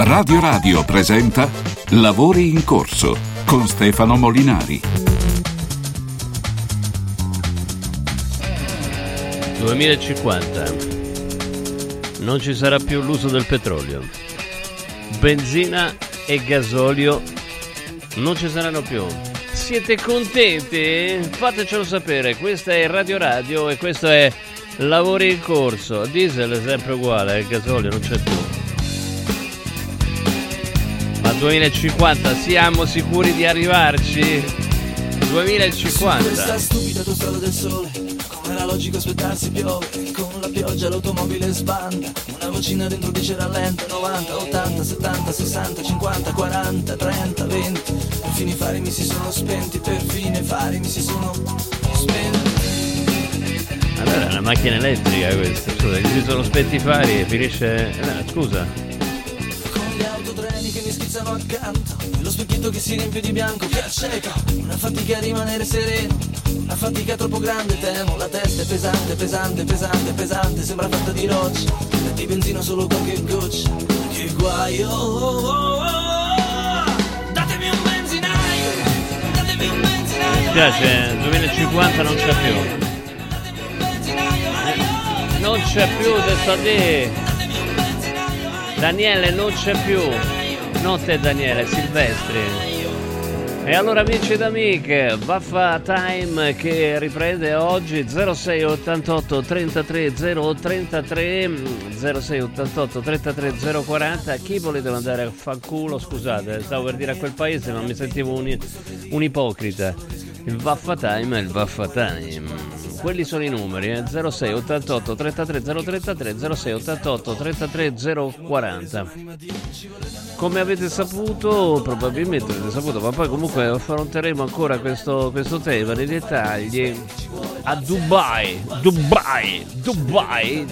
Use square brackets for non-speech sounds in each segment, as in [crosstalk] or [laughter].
Radio Radio presenta Lavori in corso con Stefano Molinari. 2050. Non ci sarà più l'uso del petrolio. Benzina e gasolio non ci saranno più. Siete contenti? Fatecelo sapere. Questa è Radio Radio e questo è Lavori in corso. Diesel è sempre uguale, il gasolio non c'è più. Ma 2050 siamo sicuri di arrivarci? 2050. Questa stupida autostrada del sole Come era logico aspettarsi piove Con la pioggia l'automobile sbanda Una vocina dentro dice rallenta 90, 80, 70, 60, 50, 40, 30, 20 Perfino i fari mi si sono spenti Perfino i fari mi si sono spenti Allora è una macchina elettrica questa. Scusa, gli sono spenti i fari e finisce. eh, scusa. Schizzano accanto. Lo specchietto che si riempie di bianco che acceca Una fatica a rimanere sereno. Una fatica troppo grande temo. La testa è pesante, pesante, pesante, pesante. Sembra fatta di roccia. E di benzina solo qualche goccia. Che guaio. Oh, oh, oh. Datemi un benzinaio. Datemi un benzinaio. Mi piace, 2050 non c'è più. Non c'è più un benzinaio ai, Daniele non c'è più. Non te Daniele, Silvestri. E allora amici ed amiche, Vaffa Time che riprende oggi 0688 33 033 0688 33 040 chi volete mandare a fanculo? Scusate stavo per dire a quel paese ma mi sentivo un, un ipocrita il Vaffa Time è il Vaffa Time. Quelli sono i numeri eh? 06 88 33 033 06 88 33 040 come avete saputo probabilmente avete saputo ma poi comunque affronteremo ancora questo, questo tema nei dettagli. A Dubai Dubai Dubai.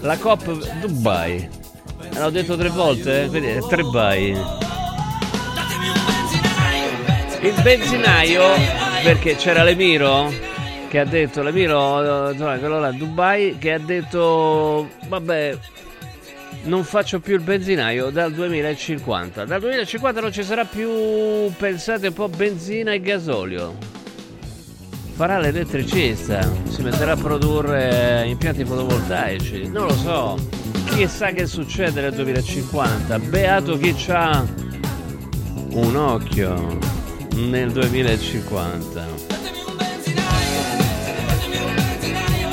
La Cop Dubai. L'ho detto tre volte eh? quindi è tre bai il benzinaio perché c'era l'Emiro che ha detto l'Emiro insomma, quello là Dubai che ha detto vabbè non faccio più il benzinaio dal 2050 dal 2050 non ci sarà più pensate un po' benzina e gasolio. Farà l'elettricista si metterà a produrre impianti fotovoltaici non lo so. Chissà che succede nel 2050 beato chi c'ha un occhio nel 2050 Datemi un benzinaio Datemi un benzinaio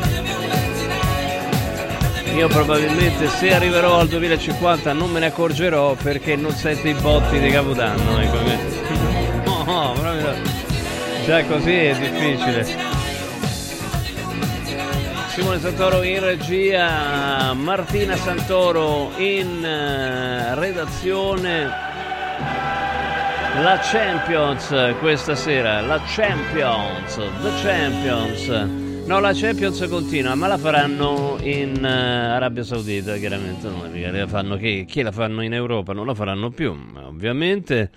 Datemi un benzinaio Io probabilmente se arriverò al 2050 non me ne accorgerò perché non sento i botti di Capodanno. Ecco. [laughs] No, proprio. Già così è difficile. Simone Santoro in regia, Martina Santoro in eh, redazione. La Champions questa sera, la Champions, The Champions. No, la Champions continua, ma la faranno in eh, Arabia Saudita, chiaramente. Non mica la fanno chi, chi la fanno in Europa, non la faranno più, ovviamente.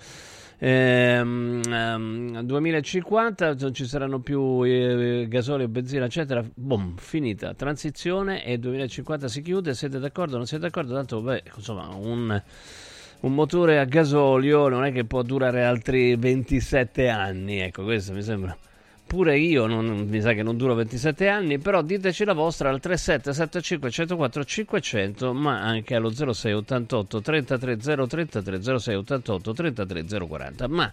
Ehm, ehm, 2050 non ci saranno più eh, gasolio, benzina, eccetera. Boom, finita. Transizione e 2050 si chiude. Siete d'accordo? Non siete d'accordo? Tanto, beh, insomma, un un motore a gasolio non è che può durare altri 27 anni, ecco, questo mi sembra. Pure io non, mi sa che non duro 27 anni, però diteci la vostra al 3775 104 500, ma anche allo 0688 33 033 0688 33 040. Ma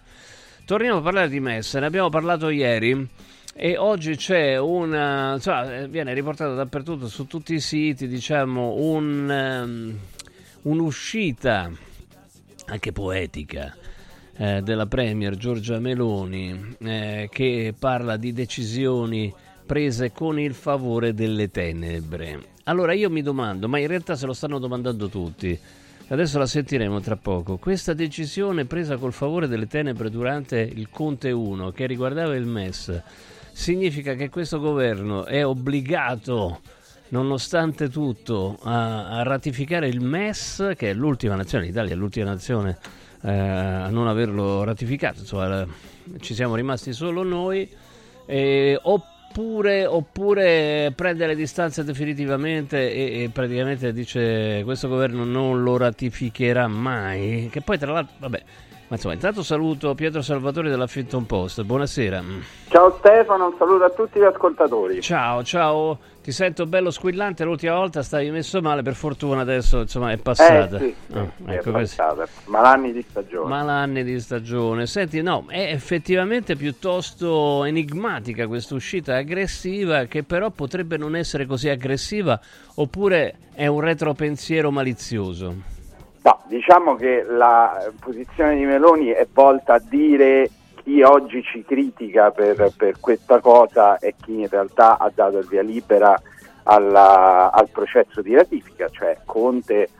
torniamo a parlare di messe, ne abbiamo parlato ieri. E oggi c'è una, insomma, eh, viene riportato dappertutto su tutti i siti, diciamo, un, ehm, un'uscita anche poetica eh, della Premier Giorgia Meloni eh, che parla di decisioni prese con il favore delle tenebre. Allora io mi domando, ma in realtà se lo stanno domandando tutti, adesso la sentiremo tra poco, questa decisione presa col favore delle tenebre durante il Conte 1 che riguardava il MES, significa che questo governo è obbligato nonostante tutto, a, a ratificare il MES, che è l'ultima nazione, l'Italia è l'ultima nazione eh, a non averlo ratificato, insomma, ci siamo rimasti solo noi, eh, oppure, oppure prende le distanze definitivamente e, e, praticamente dice questo governo non lo ratificherà mai, che poi tra l'altro, vabbè, ma insomma, intanto saluto Pietro Salvatore dell'Huffington Post. Buonasera. Ciao Stefano, un saluto a tutti gli ascoltatori. Ciao, ciao. Ti sento bello squillante, l'ultima volta stavi messo male, per fortuna adesso insomma è passata. Eh, sì, oh, sì, ecco è passata. Malanni di stagione. Malanni di stagione. Senti, no, è effettivamente piuttosto enigmatica questa uscita aggressiva che però potrebbe non essere così aggressiva oppure è un retropensiero malizioso. No, diciamo che la posizione di Meloni è volta a dire chi oggi ci critica per, per questa cosa e chi in realtà ha dato il via libera alla, al processo di ratifica, cioè Conte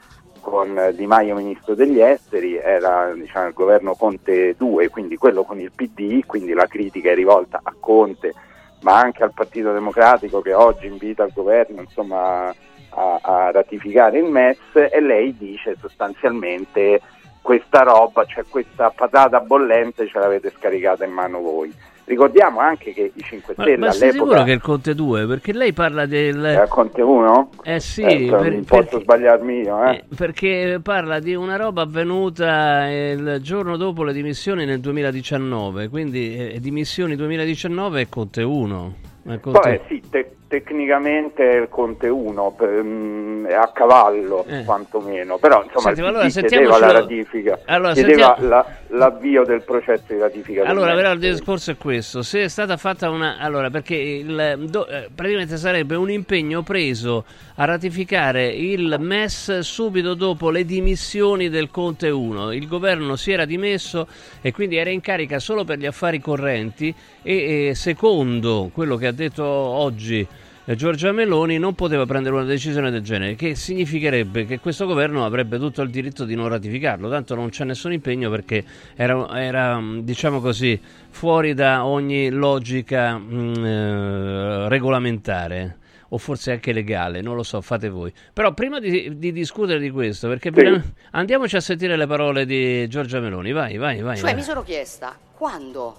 con Di Maio ministro degli esteri, era diciamo, il governo Conte 2, quindi quello con il PD, quindi la critica è rivolta a Conte, ma anche al Partito Democratico che oggi invita il governo insomma, a, a ratificare il MES e lei dice sostanzialmente questa roba, cioè questa patata bollente ce l'avete scaricata in mano voi. Ricordiamo anche che i 5 Stelle ma, ma all'epoca... sicuro che è il Conte 2? Perché lei parla del... Il Conte 1? Eh sì, eh, per, non posso perché, sbagliarmi io. Eh. Eh, perché parla di una roba avvenuta il giorno dopo le dimissioni nel 2019, quindi eh, dimissioni 2019 è Conte 1. È Conte... Poi, sì, te, tecnicamente il Conte 1 mm, è a cavallo eh. quantomeno. Però insomma Senti, allora, chiedeva la ratifica allora, chiedeva sentiamo... la, l'avvio del processo di ratifica allora però il discorso è questo. Se è stata fatta una allora perché il, do, eh, praticamente sarebbe un impegno preso a ratificare il MES subito dopo le dimissioni del Conte 1 il governo si era dimesso e quindi era in carica solo per gli affari correnti e, e secondo quello che ha detto oggi Giorgia Meloni non poteva prendere una decisione del genere, che significherebbe che questo governo avrebbe tutto il diritto di non ratificarlo, tanto non c'è nessun impegno perché era, era diciamo così, fuori da ogni logica mh, mm, eh, regolamentare o forse anche legale, non lo so, fate voi. Però prima di, di discutere di questo, perché sì. andiamoci a sentire le parole di Giorgia Meloni, vai, vai, vai. Cioè vai. mi sono chiesta, quando,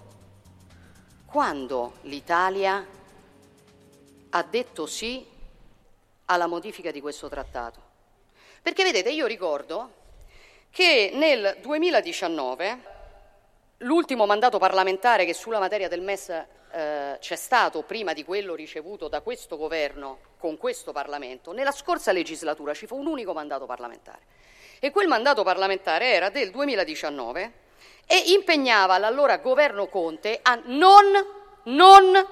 quando l'Italia ha detto sì alla modifica di questo trattato. Perché vedete, io ricordo che nel 2019 l'ultimo mandato parlamentare che sulla materia del MES eh, c'è stato prima di quello ricevuto da questo governo con questo Parlamento, nella scorsa legislatura ci fu un unico mandato parlamentare e quel mandato parlamentare era del 2019 e impegnava l'allora governo Conte a non, non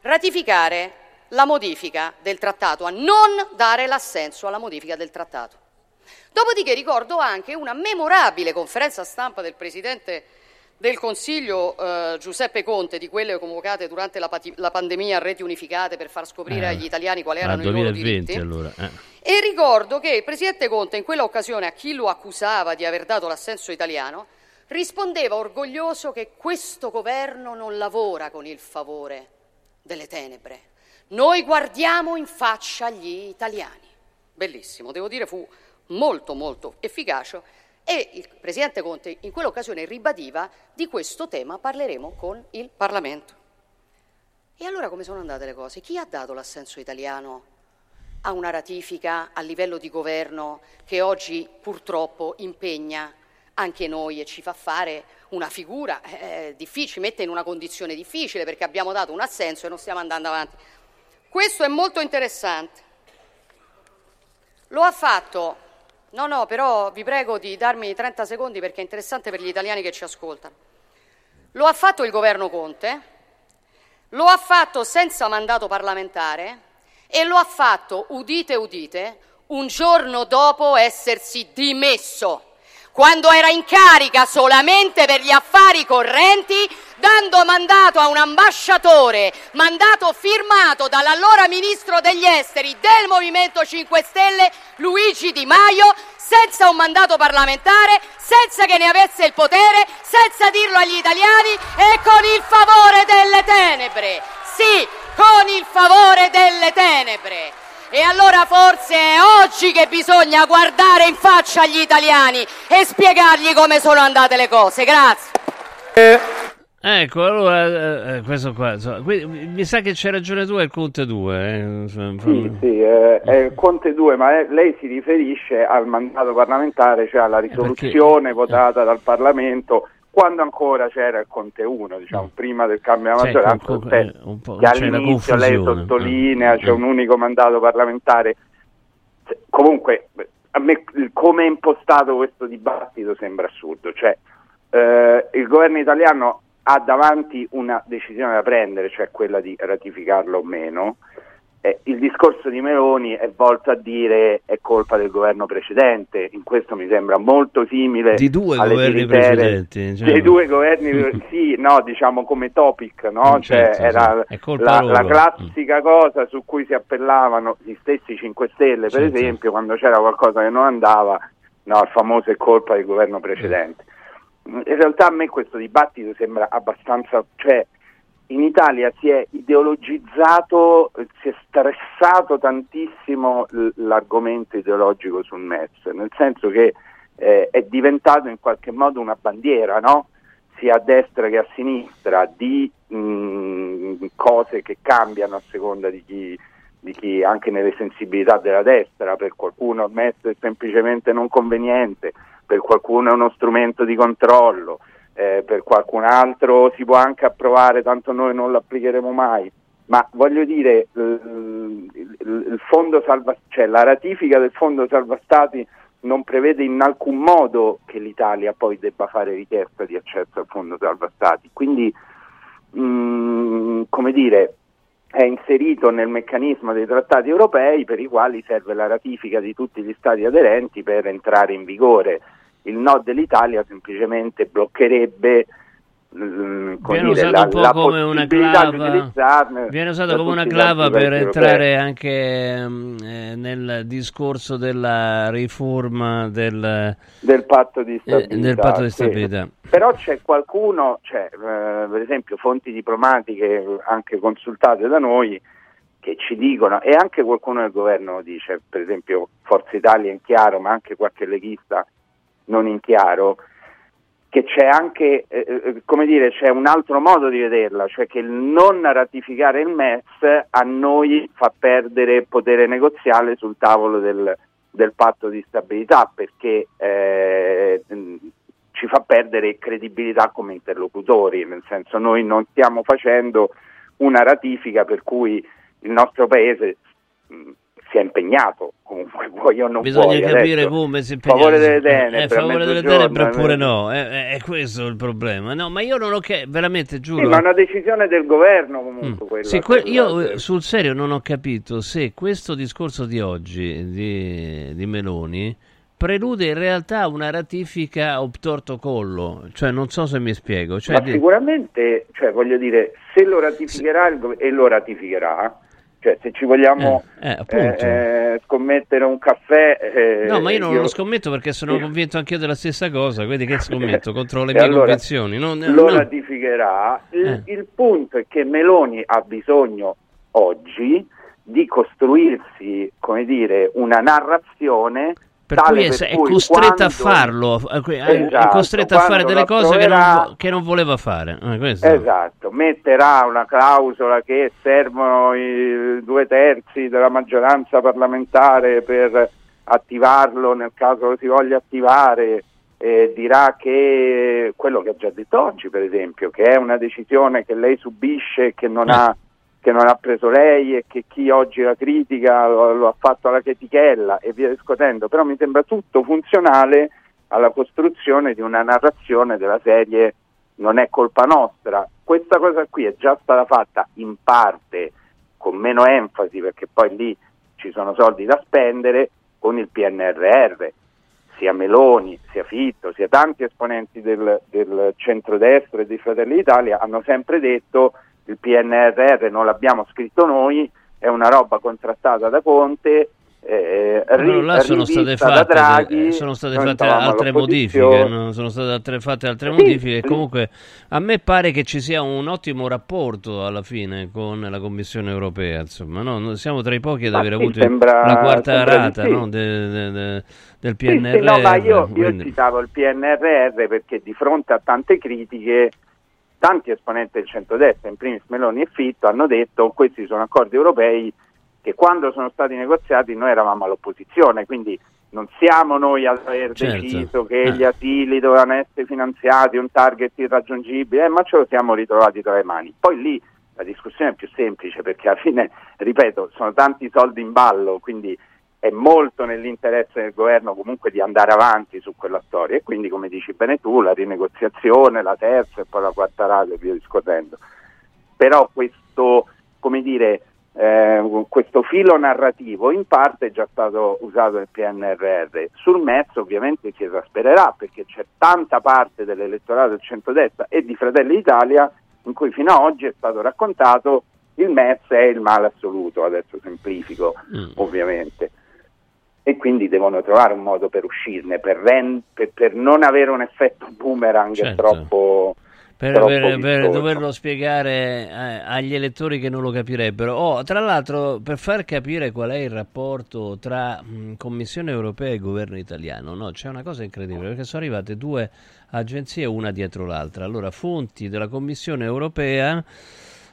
ratificare la modifica del trattato, a non dare l'assenso alla modifica del trattato. Dopodiché ricordo anche una memorabile conferenza stampa del Presidente del Consiglio eh, Giuseppe Conte, di quelle convocate durante la, pati- la, pandemia a reti unificate per far scoprire eh, agli italiani quali erano 2020, i loro diritti. Allora, eh. E ricordo che il Presidente Conte in quella occasione a chi lo accusava di aver dato l'assenso italiano rispondeva orgoglioso che questo governo non lavora con il favore delle tenebre, noi guardiamo in faccia gli italiani. Bellissimo, devo dire fu molto molto efficace e il Presidente Conte in quell'occasione ribadiva di questo tema parleremo con il Parlamento. E allora come sono andate le cose? Chi ha dato l'assenso italiano a una ratifica a livello di governo che oggi purtroppo impegna anche noi e ci fa fare una figura eh, difficile, mette in una condizione difficile perché abbiamo dato un assenso e non stiamo andando avanti. Questo è molto interessante. Lo ha fatto, no, no, però vi prego di darmi 30 secondi perché è interessante per gli italiani che ci ascoltano. Lo ha fatto il governo Conte, lo ha fatto senza mandato parlamentare e lo ha fatto, udite, udite, un giorno dopo essersi dimesso quando era in carica solamente per gli affari correnti, dando mandato a un ambasciatore, mandato firmato dall'allora ministro degli esteri del Movimento 5 Stelle, Luigi Di Maio, senza un mandato parlamentare, senza che ne avesse il potere, senza dirlo agli italiani e con il favore delle tenebre. Sì, con il favore delle tenebre. E allora forse è oggi che bisogna guardare in faccia agli italiani e spiegargli come sono andate le cose. Grazie. Eh, Ecco, allora, eh, eh questo qua, insomma, quindi, mi sa che c'è ragione tu, è il Conte 2. Eh? Sì, sì, eh, il Conte 2, ma è, lei si riferisce al mandato parlamentare, cioè alla risoluzione perché, votata dal Parlamento quando ancora c'era il Conte 1, diciamo, prima del cambio della maggioranza, un eh, un che all'inizio lei sottolinea c'è un unico mandato parlamentare. Comunque, a me come è impostato questo dibattito sembra assurdo, cioè eh, il governo italiano ha davanti una decisione da prendere, cioè quella di ratificarlo o meno. Eh, il discorso di Meloni è volto a dire è colpa del governo precedente, in questo mi sembra molto simile di due governi precedenti, cioè. dei due governi, [laughs] sì, no, diciamo come topic, no? Mm, cioè, certo, era sì. la, la, classica cosa su cui si appellavano gli stessi 5 Stelle, per certo. esempio, quando c'era qualcosa che non andava, no, il famoso è colpa del governo precedente in realtà a me questo dibattito sembra abbastanza, cioè in Italia si è ideologizzato, si è stressato tantissimo l'argomento ideologico sul MES, nel senso che eh, è diventato in qualche modo una bandiera, no? sia a destra che a sinistra, di mh, cose che cambiano a seconda di chi, di chi, anche nelle sensibilità della destra, per qualcuno il MES è semplicemente non conveniente, per qualcuno è uno strumento di controllo, eh, per qualcun altro si può anche approvare, tanto noi non lo applicheremo mai. Ma voglio dire, il, il, salva, cioè la ratifica del fondo salva stati non prevede in alcun modo che l'Italia poi debba fare richiesta di accesso al fondo salva stati. Quindi, mm, come dire, è inserito nel meccanismo dei trattati europei per i quali serve la ratifica di tutti gli stati aderenti per entrare in vigore il no dell'Italia semplicemente bloccherebbe mm, viene dire, usato la, un po' come una clava viene usato come una clava per entrare europei. anche mm, eh, nel discorso della riforma del, del patto di stabilità, eh, del patto di stabilità. Sì. però c'è qualcuno cioè, eh, per esempio fonti diplomatiche anche consultate da noi che ci dicono e anche qualcuno del governo dice per esempio Forza Italia in chiaro ma anche qualche leghista non in chiaro, che c'è anche, eh, eh, come dire, c'è un altro modo di vederla, cioè che il non ratificare il MES a noi fa perdere potere negoziale sul tavolo del, del patto di stabilità, perché eh, ci fa perdere credibilità come interlocutori, nel senso noi non stiamo facendo una ratifica per cui il nostro paese si è impegnato comunque [laughs] vuoi o non bisogna vuoi capire adesso, come si impegna favore delle tenebre eh, favore delle tenebre oppure no. È, è, è, questo il problema. No ma io non ho che veramente giuro. sì, ma è una decisione del governo comunque mm. sì, que- io sul serio non ho capito se questo discorso di oggi di, di Meloni prelude in realtà una ratifica obtorto collo, cioè non so se mi spiego. Cioè, Ma sicuramente, cioè, voglio dire, se lo ratificherà il, e lo ratificherà, cioè, se ci vogliamo eh, eh, eh, scommettere un caffè... Eh, no, ma io non io... lo scommetto perché sono convinto anch'io della stessa cosa, quindi che [laughs] scommetto contro le mie allora, convinzioni? Non, lo no. ratificherà. Il, eh. il punto è che Meloni ha bisogno oggi di costruirsi, come dire, una narrazione per cui è, per è cui costretta quando... a farlo, esatto, è costretta a fare delle cose che non, che non, voleva fare. Eh, esatto, metterà una clausola che servono i due terzi della maggioranza parlamentare per attivarlo nel caso lo si voglia attivare. Eh, dirà che quello che ha già detto oggi, per esempio, che è una decisione che lei subisce e che non eh. ha che non ha preso lei e che chi oggi la critica lo, lo ha fatto alla chetichella e via discutendo, però mi sembra tutto funzionale alla costruzione di una narrazione della serie non è colpa nostra. Questa cosa qui è già stata fatta in parte con meno enfasi perché poi lì ci sono soldi da spendere con il PNRR. Sia Meloni, sia Fitto, sia tanti esponenti del, del centrodestra e di Fratelli d'Italia hanno sempre detto il PNRR non l'abbiamo scritto noi, è una roba contrattata da Conte. Eh, ri- là sono state fatte, Draghi, sono state fatte altre modifiche, no? sono state altre, fatte altre sì, modifiche. Sì. Comunque, a me pare che ci sia un ottimo rapporto alla fine con la Commissione europea. Insomma, no? siamo tra i pochi ad aver sì, avuto sembra, la quarta rata no? de, de, de, del PNRR. no, ma io, io citavo il PNRR perché di fronte a tante critiche tanti esponenti del centrodestra, in primis Meloni e Fitto, hanno detto questi sono accordi europei che quando sono stati negoziati noi eravamo all'opposizione, quindi non siamo noi ad aver certo. deciso che eh. gli asili dovevano essere finanziati, un target irraggiungibile, eh, ma ce lo siamo ritrovati tra le mani. Poi lì la discussione è più semplice perché alla fine, ripeto, sono tanti soldi in ballo, quindi è molto nell'interesse del governo comunque di andare avanti su quella storia e quindi come dici bene tu la rinegoziazione, la terza e poi la quarta rata e via discorrendo. Però questo, come dire, eh, questo filo narrativo in parte è già stato usato nel PNRR. Sul MES ovviamente si esaspererà perché c'è tanta parte dell'elettorato del centrodestra e di Fratelli d'Italia in cui fino ad oggi è stato raccontato il MES è il male assoluto, adesso semplifico mm. ovviamente e quindi devono trovare un modo per uscirne, per, rend- per, per non avere un effetto boomerang certo. troppo... Per, per, per, doverlo spiegare eh, agli elettori che non lo capirebbero. Oh, tra l'altro, per far capire qual è il rapporto tra mh, Commissione europea e governo italiano, no? c'è una cosa incredibile perché sono arrivate due agenzie una dietro l'altra. Allora, fonti della Commissione europea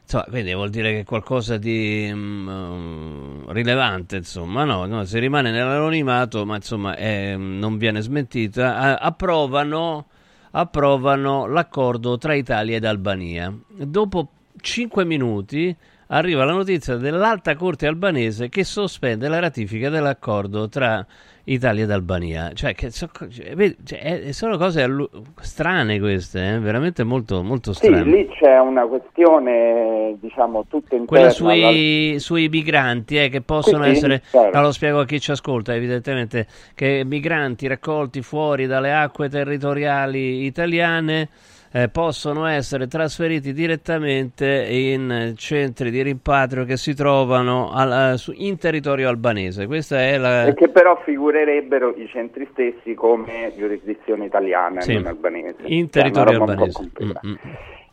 Insomma, quindi vuol dire che qualcosa di um, rilevante, insomma, no, no, si rimane nell'anonimato, ma insomma è, non viene smentita, approvano, approvano l'accordo tra Italia ed Albania. Dopo cinque minuti arriva la notizia dell'Alta Corte albanese che sospende la ratifica dell'accordo tra Italia ed Albania. Cioè, che so, cioè, cioè, sono cose allu- strane queste, eh? veramente molto, molto strane. Sì, lì c'è una questione, diciamo, tutta interna. Quella sui, alla... sui migranti, eh, che possono sì, essere, certo. lo spiego a chi ci ascolta, evidentemente, che migranti raccolti fuori dalle acque territoriali italiane eh, possono essere trasferiti direttamente in centri di rimpatrio che si trovano al, su, in territorio albanese. Questa è la... E che però figurerebbero i centri stessi come giurisdizione italiana sì. non albanese. In territorio albanese. Mm-hmm.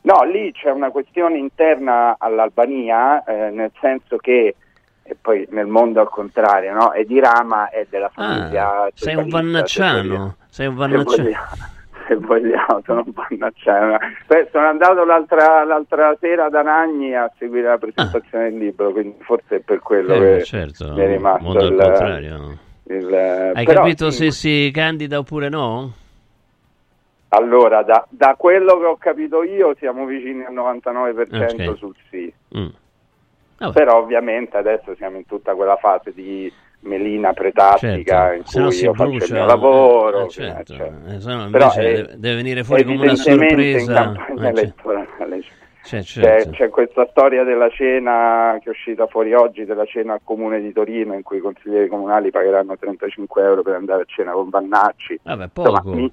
No, lì c'è una questione interna all'Albania, eh, nel senso che e poi nel mondo al contrario, no? E di Rama è della famiglia. Ah, sei un vannacciano, sei un vannacciano se vogliamo, [laughs] sono un po' annacciato. Sono andato l'altra, l'altra, sera da Nagni a seguire la presentazione ah. del libro, quindi forse è per quello eh, che certo, mi è rimasto il, contrario. Il, Hai però, capito se si candida oppure no? Allora, da, da, quello che ho capito io siamo vicini al 99% okay. sul sì. Mm. Però ovviamente adesso siamo in tutta quella fase di melina pretattica certo. in cui io faccio il mio lavoro. Eh, certo. cioè. eh, Però deve, deve, venire fuori come una sorpresa. in campagna eh, elettorale. C'è, certo. c'è, questa storia della cena che è uscita fuori oggi, della cena al comune di Torino in cui i consiglieri comunali pagheranno 35 euro per andare a cena con Vannacci. Vabbè, poco. Insomma, mi,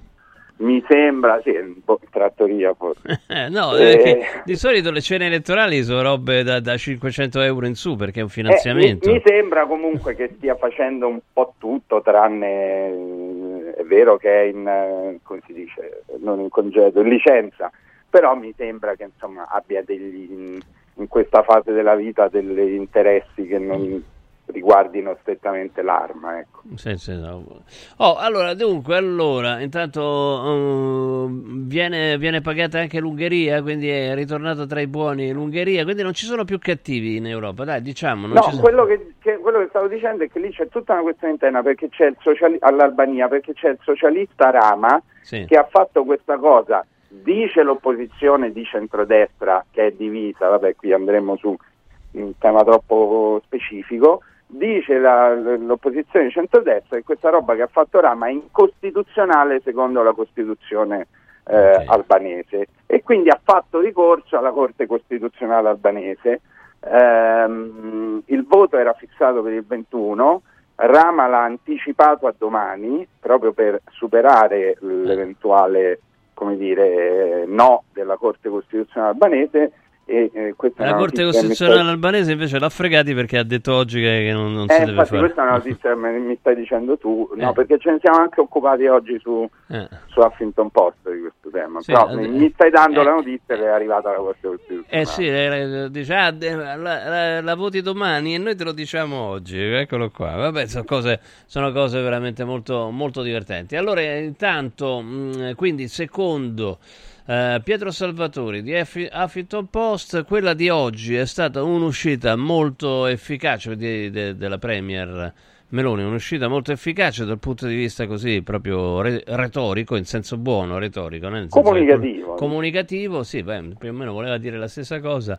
mi sembra, sì, un po' trattoria forse. [laughs] No, eh, di solito le cene elettorali sono robe da, da 500 euro in su perché è un finanziamento. Eh, mi, mi, sembra comunque che stia facendo un po' tutto, tranne, è vero che è in, come si dice, non in congedo, in licenza, però mi sembra che insomma abbia degli, in, in questa fase della vita degli interessi che non riguardino strettamente l'arma. Ecco. Sì, no. oh, allora, dunque, allora, intanto uh, viene, viene, pagata anche l'Ungheria, quindi è ritornato tra i buoni l'Ungheria, quindi non ci sono più cattivi in Europa, dai, diciamo. no, quello, che, che, quello, che, stavo dicendo è che lì c'è tutta una questione interna perché c'è il sociali- all'Albania, perché c'è il socialista Rama sì. che ha fatto questa cosa. Dice l'opposizione di centrodestra che è divisa, vabbè qui andremo su un tema troppo specifico, dice la, l'opposizione di centrodestra che questa roba che ha fatto Rama è incostituzionale secondo la Costituzione eh, okay. albanese e quindi ha fatto ricorso alla Corte Costituzionale albanese. Ehm, il voto era fissato per il 21, Rama l'ha anticipato a domani proprio per superare l'eventuale come dire, no della Corte Costituzionale albanese e, eh, la Corte Costituzionale albanese invece l'ha fregati perché ha detto oggi che, che non, non eh, si deve infatti fare. questa è una notizia che mi stai dicendo tu, no, eh. perché ce ne siamo anche occupati oggi su, eh. su Huffington Post di questo tema. Sì, Però eh, mi stai dando eh, la notizia che è arrivata la Corte Costituzionale. Eh sì, eh, dice, ah, la, la- la voti domani e noi te lo diciamo oggi, eccolo qua. Vabbè, sono cose, sono cose veramente molto, molto divertenti. Allora, intanto, mh, quindi, secondo eh, Pietro Salvatori di Huffington Post, quella di oggi è stata un'uscita molto efficace di- de- della Premier Meloni, un'uscita molto efficace dal punto di vista così proprio re- retorico, in senso buono, retorico, senso che- Comunicativo. comunicativo, sì, beh, più o meno voleva dire la stessa cosa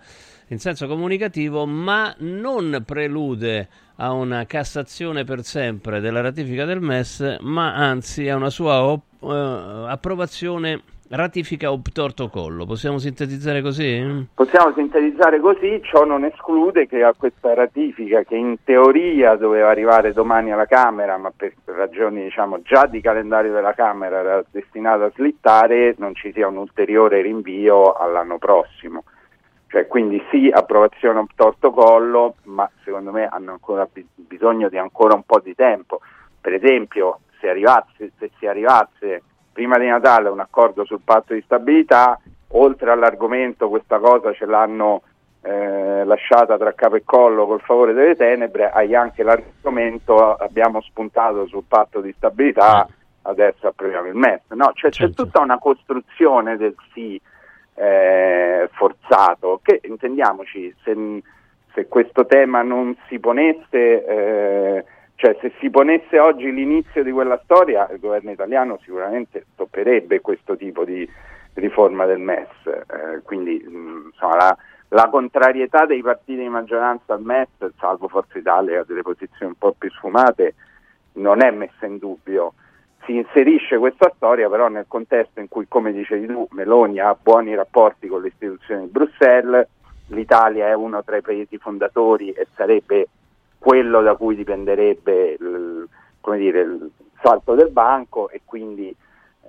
in senso comunicativo, ma non prelude a una cassazione per sempre della ratifica del MES, ma anzi a una sua op- eh, approvazione ratifica obtorto collo. Possiamo sintetizzare così? Possiamo sintetizzare così, ciò non esclude che a questa ratifica che in teoria doveva arrivare domani alla Camera, ma per ragioni diciamo, già di calendario della Camera era destinata a slittare, non ci sia un ulteriore rinvio all'anno prossimo. Cioè, quindi sì, approvazione obtorto collo, ma secondo me hanno ancora bi- bisogno di ancora un po' di tempo. Per esempio, se, arrivasse, se si arrivasse prima di Natale un accordo sul patto di stabilità, oltre all'argomento questa cosa ce l'hanno eh, lasciata tra capo e collo col favore delle tenebre, hai anche l'argomento abbiamo spuntato sul patto di stabilità, adesso approviamo il MES. No, cioè, c'è Certo. tutta una costruzione del sì eh, forzato, che intendiamoci, se, se questo tema non si ponesse, eh, cioè se si ponesse oggi l'inizio di quella storia, il governo italiano sicuramente stopperebbe questo tipo di riforma del MES, eh, quindi mh, insomma, la, la contrarietà dei partiti di maggioranza al MES, salvo Forza Italia che ha delle posizioni un po' più sfumate, non è messa in dubbio. Si inserisce questa storia però nel contesto in cui, come dicevi tu, Meloni ha buoni rapporti con le istituzioni di Bruxelles, l'Italia è uno tra i paesi fondatori e sarebbe quello da cui dipenderebbe il, dire, il salto del banco e quindi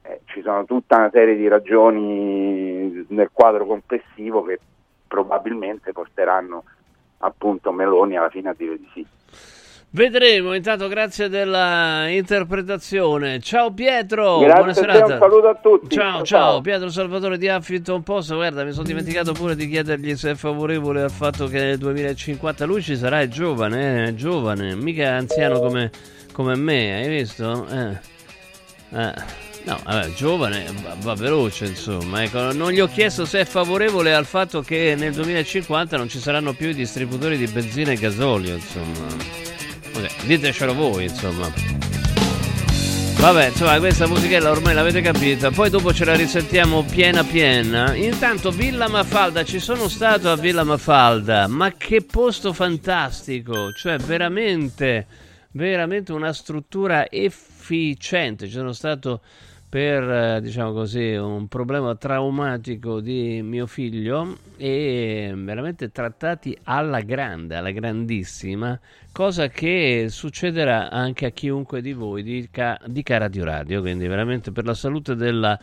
eh, ci sono tutta una serie di ragioni nel quadro complessivo che probabilmente porteranno appunto Meloni alla fine a dire di sì. Vedremo, intanto grazie della interpretazione. Ciao Pietro, Grazie buona serata. un saluto a tutti. Ciao, Ciao, ciao. Pietro Salvatore di Huffington Post. Guarda, mi sono dimenticato pure di chiedergli se è favorevole al fatto che nel 2050 lui ci sarà, è giovane, eh, è giovane, mica anziano come, come me, hai visto? Eh. Eh. No, vabbè, giovane, va, va veloce insomma. Ecco, non gli ho chiesto se è favorevole al fatto che nel 2050 non ci saranno più i distributori di benzina e gasolio, insomma. Ditecelo voi, insomma. Vabbè, insomma, questa musichella ormai l'avete capita. Poi dopo ce la risentiamo piena piena. Intanto, Villa Mafalda, ci sono stato a Villa Mafalda. Ma che posto fantastico! Cioè, veramente, veramente una struttura efficiente. Ci sono stato per, eh, diciamo così, un problema traumatico di mio figlio e veramente trattati alla grande, alla grandissima, cosa che succederà anche a chiunque di voi dica, dica Radio Radio, quindi veramente per la salute della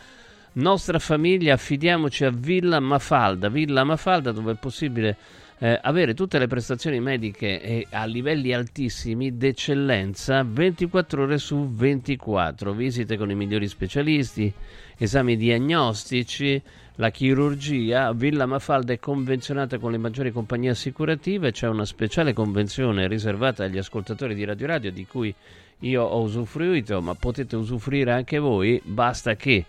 nostra famiglia affidiamoci a Villa Mafalda, Villa Mafalda dove è possibile eh, avere tutte le prestazioni mediche eh, a livelli altissimi d'eccellenza 24 ore su 24, visite con i migliori specialisti, esami diagnostici, la chirurgia. Villa Mafalda è convenzionata con le maggiori compagnie assicurative, c'è una speciale convenzione riservata agli ascoltatori di Radio Radio di cui io ho usufruito, ma potete usufruire anche voi, basta che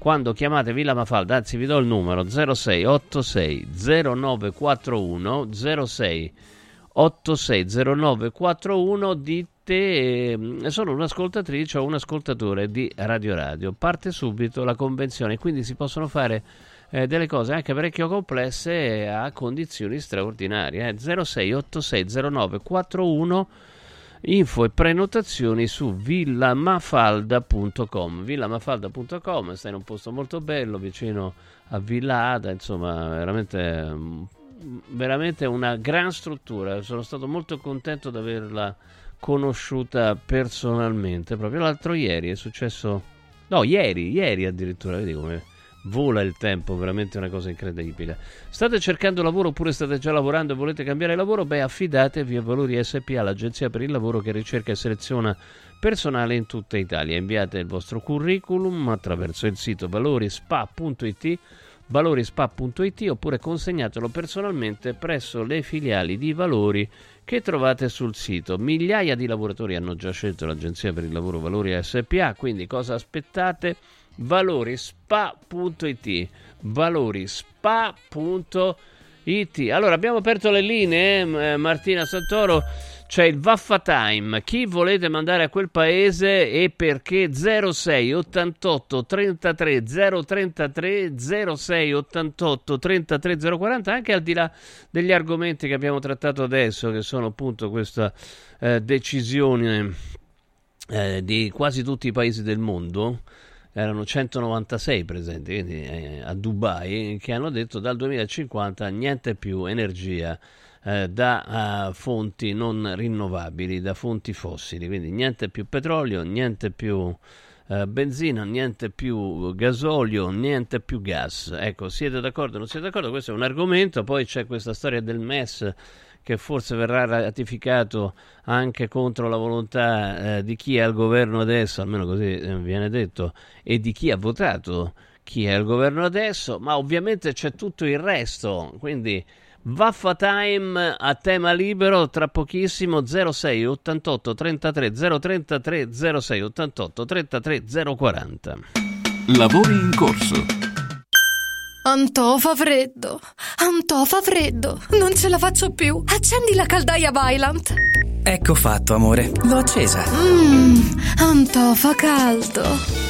quando chiamate Villa Mafalda, anzi vi do il numero 0686 0941 06 860941 dite eh, sono un'ascoltatrice o un ascoltatore di Radio Radio. Parte subito la convenzione, quindi si possono fare eh, delle cose anche parecchio complesse a condizioni straordinarie. Eh. 06860941 info e prenotazioni su villamafalda.com villamafalda.com sta in un posto molto bello vicino a Villa Ada insomma veramente mm, veramente una gran struttura. Sono stato molto contento di averla conosciuta personalmente. Proprio l'altro ieri è successo no ieri ieri addirittura vedi come vola il tempo, veramente una cosa incredibile. State cercando lavoro oppure state già lavorando e volete cambiare lavoro? Beh, affidatevi a Valori SPA, l'agenzia per il lavoro che ricerca e seleziona personale in tutta Italia. Inviate il vostro curriculum attraverso il sito valorispa.it valorispa.it oppure consegnatelo personalmente presso le filiali di Valori che trovate sul sito. Migliaia di lavoratori hanno già scelto l'Agenzia per il Lavoro Valori SPA, quindi cosa aspettate? valorispa.it valorispa.it Allora abbiamo aperto le linee, eh, Martina Santoro. C'è il Vaffa Time. Chi volete mandare a quel paese e perché? 06 88 33 033 06 88 33 040 anche al di là degli argomenti che abbiamo trattato adesso che sono appunto questa eh, decisione eh, di quasi tutti i paesi del mondo erano 196 presenti quindi, eh, a Dubai che hanno detto dal 2050 niente più energia eh, da uh, fonti non rinnovabili, da fonti fossili, quindi niente più petrolio, niente più uh, benzina, niente più gasolio, niente più gas. Ecco, siete d'accordo o non siete d'accordo? Questo è un argomento, poi c'è questa storia del MES che forse verrà ratificato anche contro la volontà eh, di chi è al governo adesso, almeno così eh, viene detto, e di chi ha votato chi è al governo adesso, ma ovviamente c'è tutto il resto, quindi Vaffa Time a tema libero tra pochissimo 06 88 33 033 06 88 33 040. Lavori in corso. Antò fa freddo, Antò fa freddo, non ce la faccio più. Accendi la caldaia Vylant. Ecco fatto, amore, l'ho accesa. Mmm, Antò fa caldo.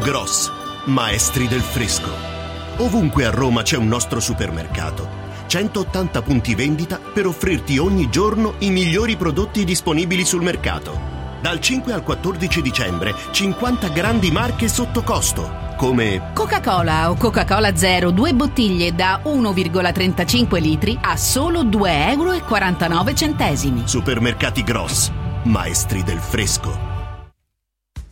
Gross, maestri del fresco. Ovunque a Roma c'è un nostro supermercato. 180 punti vendita per offrirti ogni giorno i migliori prodotti disponibili sul mercato. Dal 5 al 14 dicembre 50 grandi marche sotto costo, come Coca-Cola o Coca-Cola Zero, due bottiglie da 1,35 litri a solo 2,49 euro. Supermercati Gross, maestri del fresco.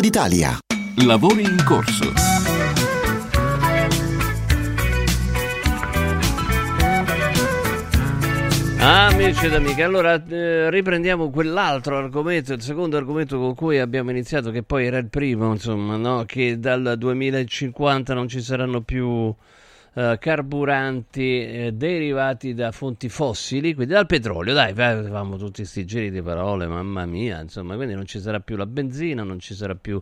d'Italia. Lavori in corso. Amici ed amiche, allora eh, riprendiamo quell'altro argomento, il secondo argomento con cui abbiamo iniziato, che poi era il primo, insomma, no? che dal 2050 non ci saranno più eh, carburanti eh, derivati da fonti fossili, quindi dal petrolio. Dai, facciamo tutti questi giri di parole, mamma mia, insomma, quindi non ci sarà più la benzina, non ci sarà più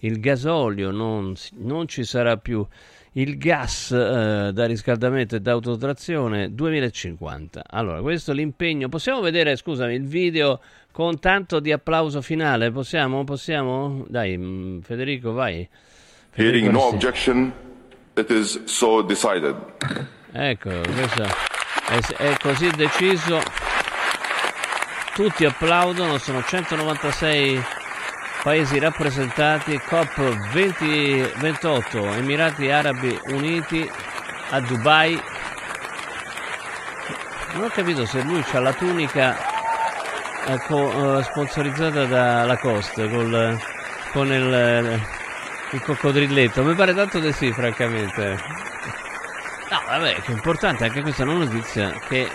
il gasolio, non, non ci sarà più il gas eh, da riscaldamento e da autotrazione 2050. Allora, questo è l'impegno. Possiamo vedere, scusami, il video con tanto di applauso finale? Possiamo? Possiamo? Dai, mh, Federico, vai. Federico, Hearing no objection, it is so decided. Ecco, questo è, è così deciso. Tutti applaudono, sono 196 paesi rappresentati, COP 2028, Emirati Arabi Uniti a Dubai. Non ho capito se lui ha la tunica eh, co- eh, sponsorizzata da Lacoste con il, eh, il coccodrilletto. Mi pare tanto di sì, francamente. No, vabbè, che importante anche questa è una notizia che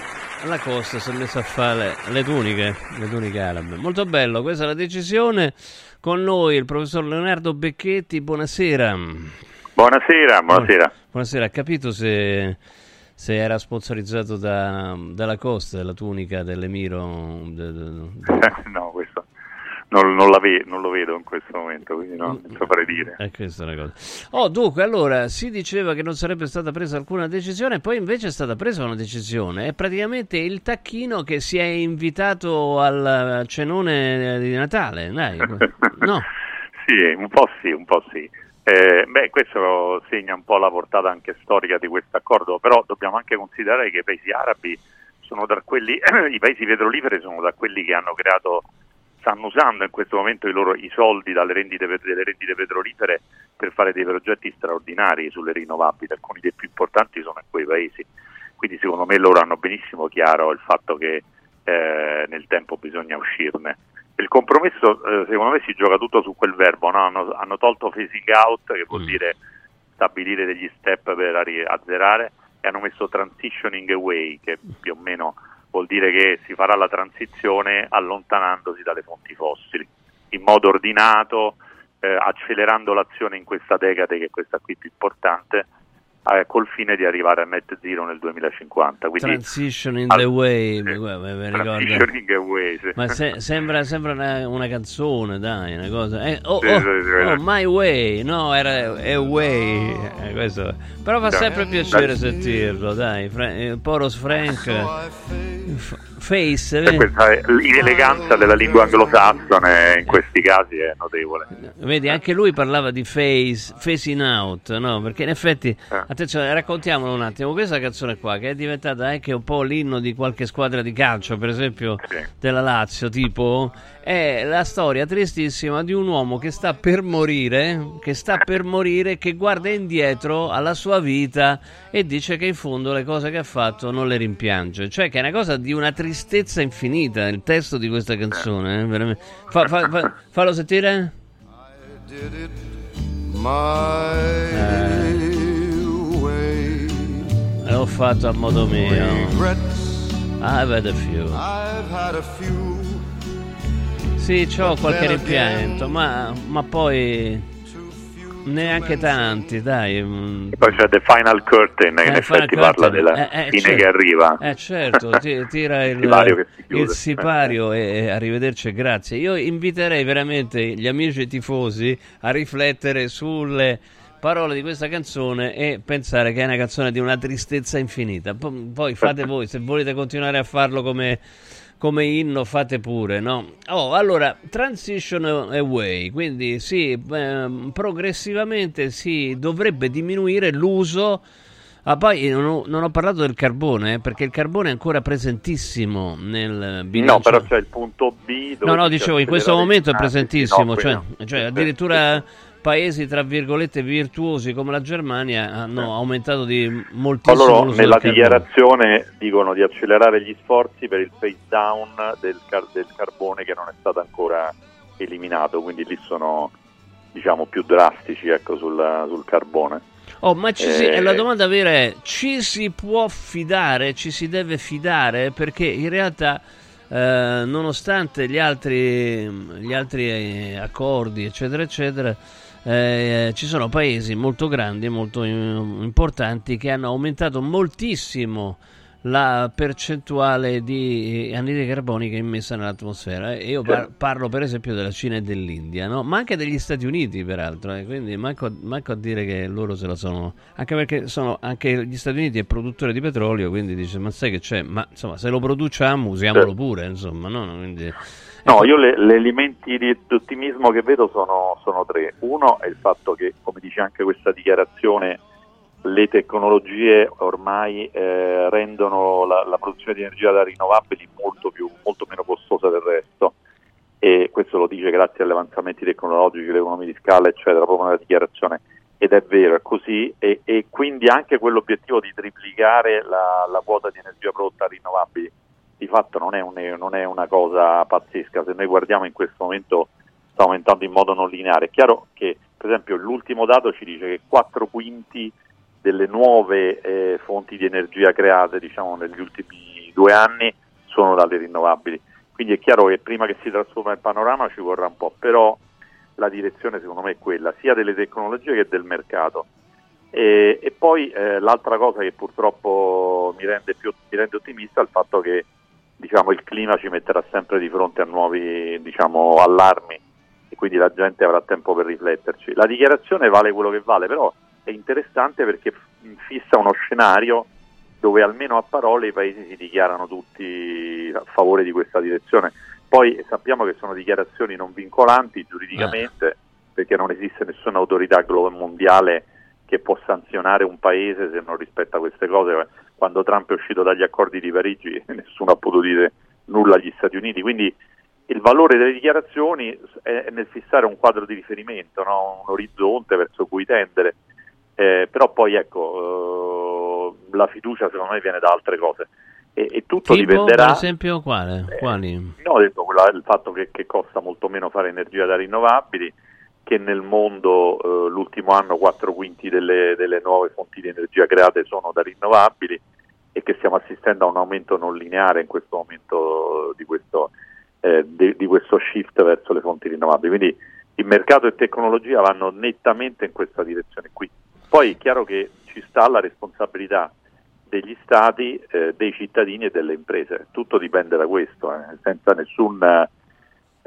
la Costa si è messa a fare le tuniche, le tuniche arabe. Molto bello, questa è la decisione. Con noi il professor Leonardo Becchetti, buonasera. Buonasera, buonasera. Buonasera, ha capito se, se era sponsorizzato da, dalla Costa, la tunica dell'Emiro? de- de- [laughs] no, questo non, non la ve- non lo vedo in questo momento, quindi non saprei dire. Eh, questa è una cosa. Oh, dunque, allora si diceva che non sarebbe stata presa alcuna decisione, poi invece è stata presa una decisione. È praticamente il tacchino che si è invitato al cenone di Natale. Dai, [laughs] no. Sì, un po' sì, un po' sì. Eh, beh, questo segna un po' la portata anche storica di questo accordo, però dobbiamo anche considerare che i paesi arabi sono tra quelli, [clears throat] i paesi petroliferi sono da quelli che hanno creato, stanno usando in questo momento i, loro, i soldi dalle rendite, delle rendite petrolifere per fare dei progetti straordinari sulle rinnovabili, alcuni dei più importanti sono in quei paesi. Quindi secondo me loro hanno benissimo chiaro il fatto che eh, nel tempo bisogna uscirne. Il compromesso eh, secondo me si gioca tutto su quel verbo, no? hanno, hanno tolto phasing out che vuol dire stabilire degli step per azzerare e hanno messo transitioning away che più o meno vuol dire che si farà la transizione allontanandosi dalle fonti fossili in modo ordinato, eh, accelerando l'azione in questa decade che è questa qui più importante eh, col fine di arrivare a net zero nel 2050. Quindi, Transition in the al- way, sì, mi, guarda, mi ricordo. Transitioning away, sì. Ma se- sembra, sembra una, una canzone, dai, una cosa. Eh, oh, Sì, oh, sì, sì. oh, my way, no, era è way. eh, questo. Però fa Dai, sempre piacere dai. sentirlo, dai. Fra- eh, Poros Frank, Face, E vedi? questa è l'eleganza della lingua anglosassone in questi casi è notevole. Vedi, anche lui parlava di phase, phasing out, no? Perché in effetti, Eh. attenzione, raccontiamolo un attimo, questa canzone qua, che è diventata anche un po' l'inno di qualche squadra di calcio, per esempio della Lazio, tipo, è la storia tristissima di un uomo che sta per morire, che sta per morire, che guarda indietro alla sua vita e dice che in fondo le cose che ha fatto non le rimpiange. Cioè che è una cosa di una tristezza infinita, il testo di questa canzone, eh, veramente. Fa- fa- fa- fallo sentire? Eh, l'ho fatto a modo mio. I've had a few. Sì, c'ho qualche rimpianto, ma, ma poi neanche tanti, dai. mm. E poi c'è The Final Curtain che in Eh, Final effetti parla della eh, eh, fine certo. che arriva. Eh certo, ti- tira il, sipario il sipario e, e arrivederci grazie. Io inviterei veramente gli amici tifosi a riflettere sulle parole di questa canzone e pensare che è una canzone di una tristezza infinita. Po- Poi fate [laughs] voi, se volete continuare a farlo come, come inno, fate pure, no? Oh, allora, transition away, quindi sì, ehm, progressivamente si dovrebbe diminuire l'uso Ah, poi non ho, non ho parlato del carbone, eh, perché il carbone è ancora presentissimo nel bilancio. No, però c'è il punto B. No, no, dicevo, in questo momento è presentissimo, no, cioè, quello. cioè addirittura paesi tra virgolette virtuosi come la Germania hanno aumentato di moltissimo Loro l'uso nella dichiarazione dicono di accelerare gli sforzi per il phase down del, car- del carbone che non è stato ancora eliminato, quindi lì sono diciamo più drastici ecco, sul, sul carbone. Oh, ma ci si- Eh, la domanda vera è: ci si può fidare? Ci si deve fidare? Perché in realtà, eh, nonostante gli altri, gli altri eh, accordi, eccetera, eccetera, eh, ci sono paesi molto grandi, molto eh, importanti che hanno aumentato moltissimo la percentuale di anidride carbonica immessa nell'atmosfera. E Io par- parlo per esempio della Cina e dell'India, no? ma anche degli Stati Uniti, peraltro. eh, Quindi manco, manco a dire che loro se la sono. Anche perché sono anche gli Stati Uniti è produttore di petrolio, quindi dice: Ma sai che c'è? Ma insomma, se lo produciamo, usiamolo pure. Insomma, no? Quindi, No, io le, le elementi di ottimismo che vedo sono, sono tre. Uno è il fatto che, come dice anche questa dichiarazione, le tecnologie ormai eh, rendono la, la produzione di energia da rinnovabili molto, più, molto meno costosa del resto e questo lo dice grazie agli avanzamenti tecnologici, l'economia di scala, eccetera, proprio nella dichiarazione. Ed è vero, è così, e, e quindi anche quell'obiettivo di triplicare la, la quota di energia prodotta rinnovabili di fatto non è, un- non è una cosa pazzesca, se noi guardiamo in questo momento sta aumentando in modo non lineare. È chiaro che per esempio l'ultimo dato ci dice che 4 quinti delle nuove eh, fonti di energia create diciamo, negli ultimi due anni sono dalle rinnovabili. Quindi è chiaro che prima che si trasforma il panorama ci vorrà un po', però la direzione secondo me è quella, sia delle tecnologie che del mercato. E, e poi eh, l'altra cosa che purtroppo mi rende, più, mi rende ottimista è il fatto che diciamo, il clima ci metterà sempre di fronte a nuovi diciamo, allarmi e quindi la gente avrà tempo per rifletterci. La dichiarazione vale quello che vale, però è interessante perché fissa uno scenario dove almeno a parole i paesi si dichiarano tutti a favore di questa direzione. Poi sappiamo che sono dichiarazioni non vincolanti giuridicamente perché non esiste nessuna autorità mondiale che può sanzionare un paese se non rispetta queste cose. Quando Trump è uscito dagli accordi di Parigi [laughs] nessuno ha potuto dire nulla agli Stati Uniti, quindi il valore delle dichiarazioni è nel fissare un quadro di riferimento, no? un orizzonte verso cui tendere, Eh, però poi ecco, eh, la fiducia secondo me viene da altre cose e, e tutto tipo, dipenderà... per esempio, quale? Quali? No, ho detto quella- il fatto che, che costa molto meno fare energia da rinnovabili, che nel mondo eh, l'ultimo anno 4 quinti delle, delle nuove fonti di energia create sono da rinnovabili e che stiamo assistendo a un aumento non lineare in questo momento di questo, eh, di, di questo shift verso le fonti rinnovabili. Quindi il mercato e tecnologia vanno nettamente in questa direzione qui. Poi è chiaro che ci sta la responsabilità degli stati, eh, dei cittadini e delle imprese. Tutto dipende da questo, eh, senza nessun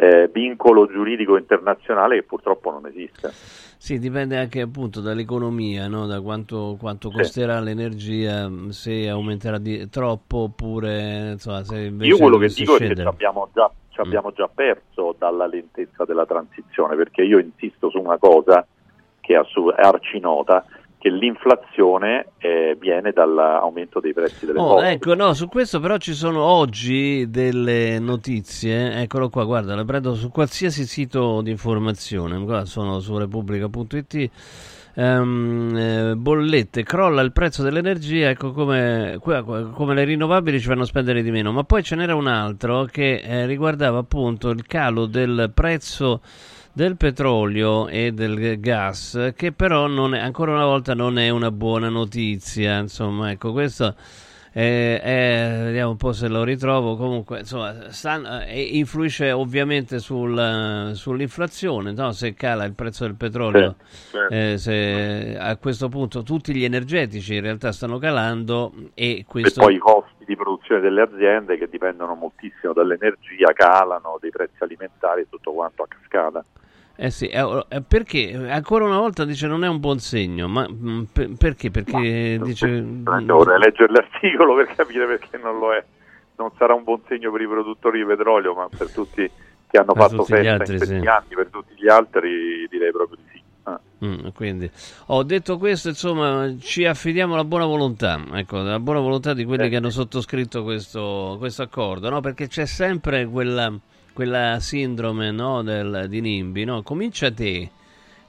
eh, vincolo giuridico internazionale che purtroppo non esiste. Sì, dipende anche appunto dall'economia, no? da quanto, quanto costerà sì. l'energia, se aumenterà di, troppo oppure insomma, se invece Io quello che dico scendere. è che ci abbiamo già, ci abbiamo mm. già perso dalla lentezza della transizione, perché io insisto su una cosa che è arcinota, che l'inflazione eh, viene dall'aumento dei prezzi delle oh, cose. Ecco, no, su questo però ci sono oggi delle notizie, eccolo qua, guarda, le prendo su qualsiasi sito di informazione, qua sono su repubblica.it. Um, eh, bollette, crolla il prezzo dell'energia, ecco come, come, le rinnovabili ci fanno spendere di meno, ma poi ce n'era un altro che eh, riguardava appunto il calo del prezzo del petrolio e del gas, che però non è, ancora una volta non è una buona notizia. Insomma, ecco, questo è, è, vediamo un po' se lo ritrovo. Comunque, insomma, sta, eh, influisce ovviamente sul, sull'inflazione. No? Se cala il prezzo del petrolio. Eh, se, a questo punto tutti gli energetici in realtà stanno calando e questo. E poi i costi di produzione delle aziende che dipendono moltissimo dall'energia calano, dei prezzi alimentari e tutto quanto a cascata. Eh sì, eh, eh, perché ancora una volta dice non è un buon segno, ma mm, per, perché? Perché ma, dice... Vorrei leggere l'articolo per capire perché non lo è. Non sarà un buon segno per i produttori di petrolio, ma per tutti che hanno per fatto festa altri, in questi sì. anni, per tutti gli altri direi proprio di sì. Ah. Mm, quindi ho detto questo, insomma, ci affidiamo alla buona volontà, ecco, la buona volontà di quelli eh. che hanno sottoscritto questo, questo accordo, no? Perché c'è sempre quella quella sindrome no, del, di Nimbi, no? comincia te.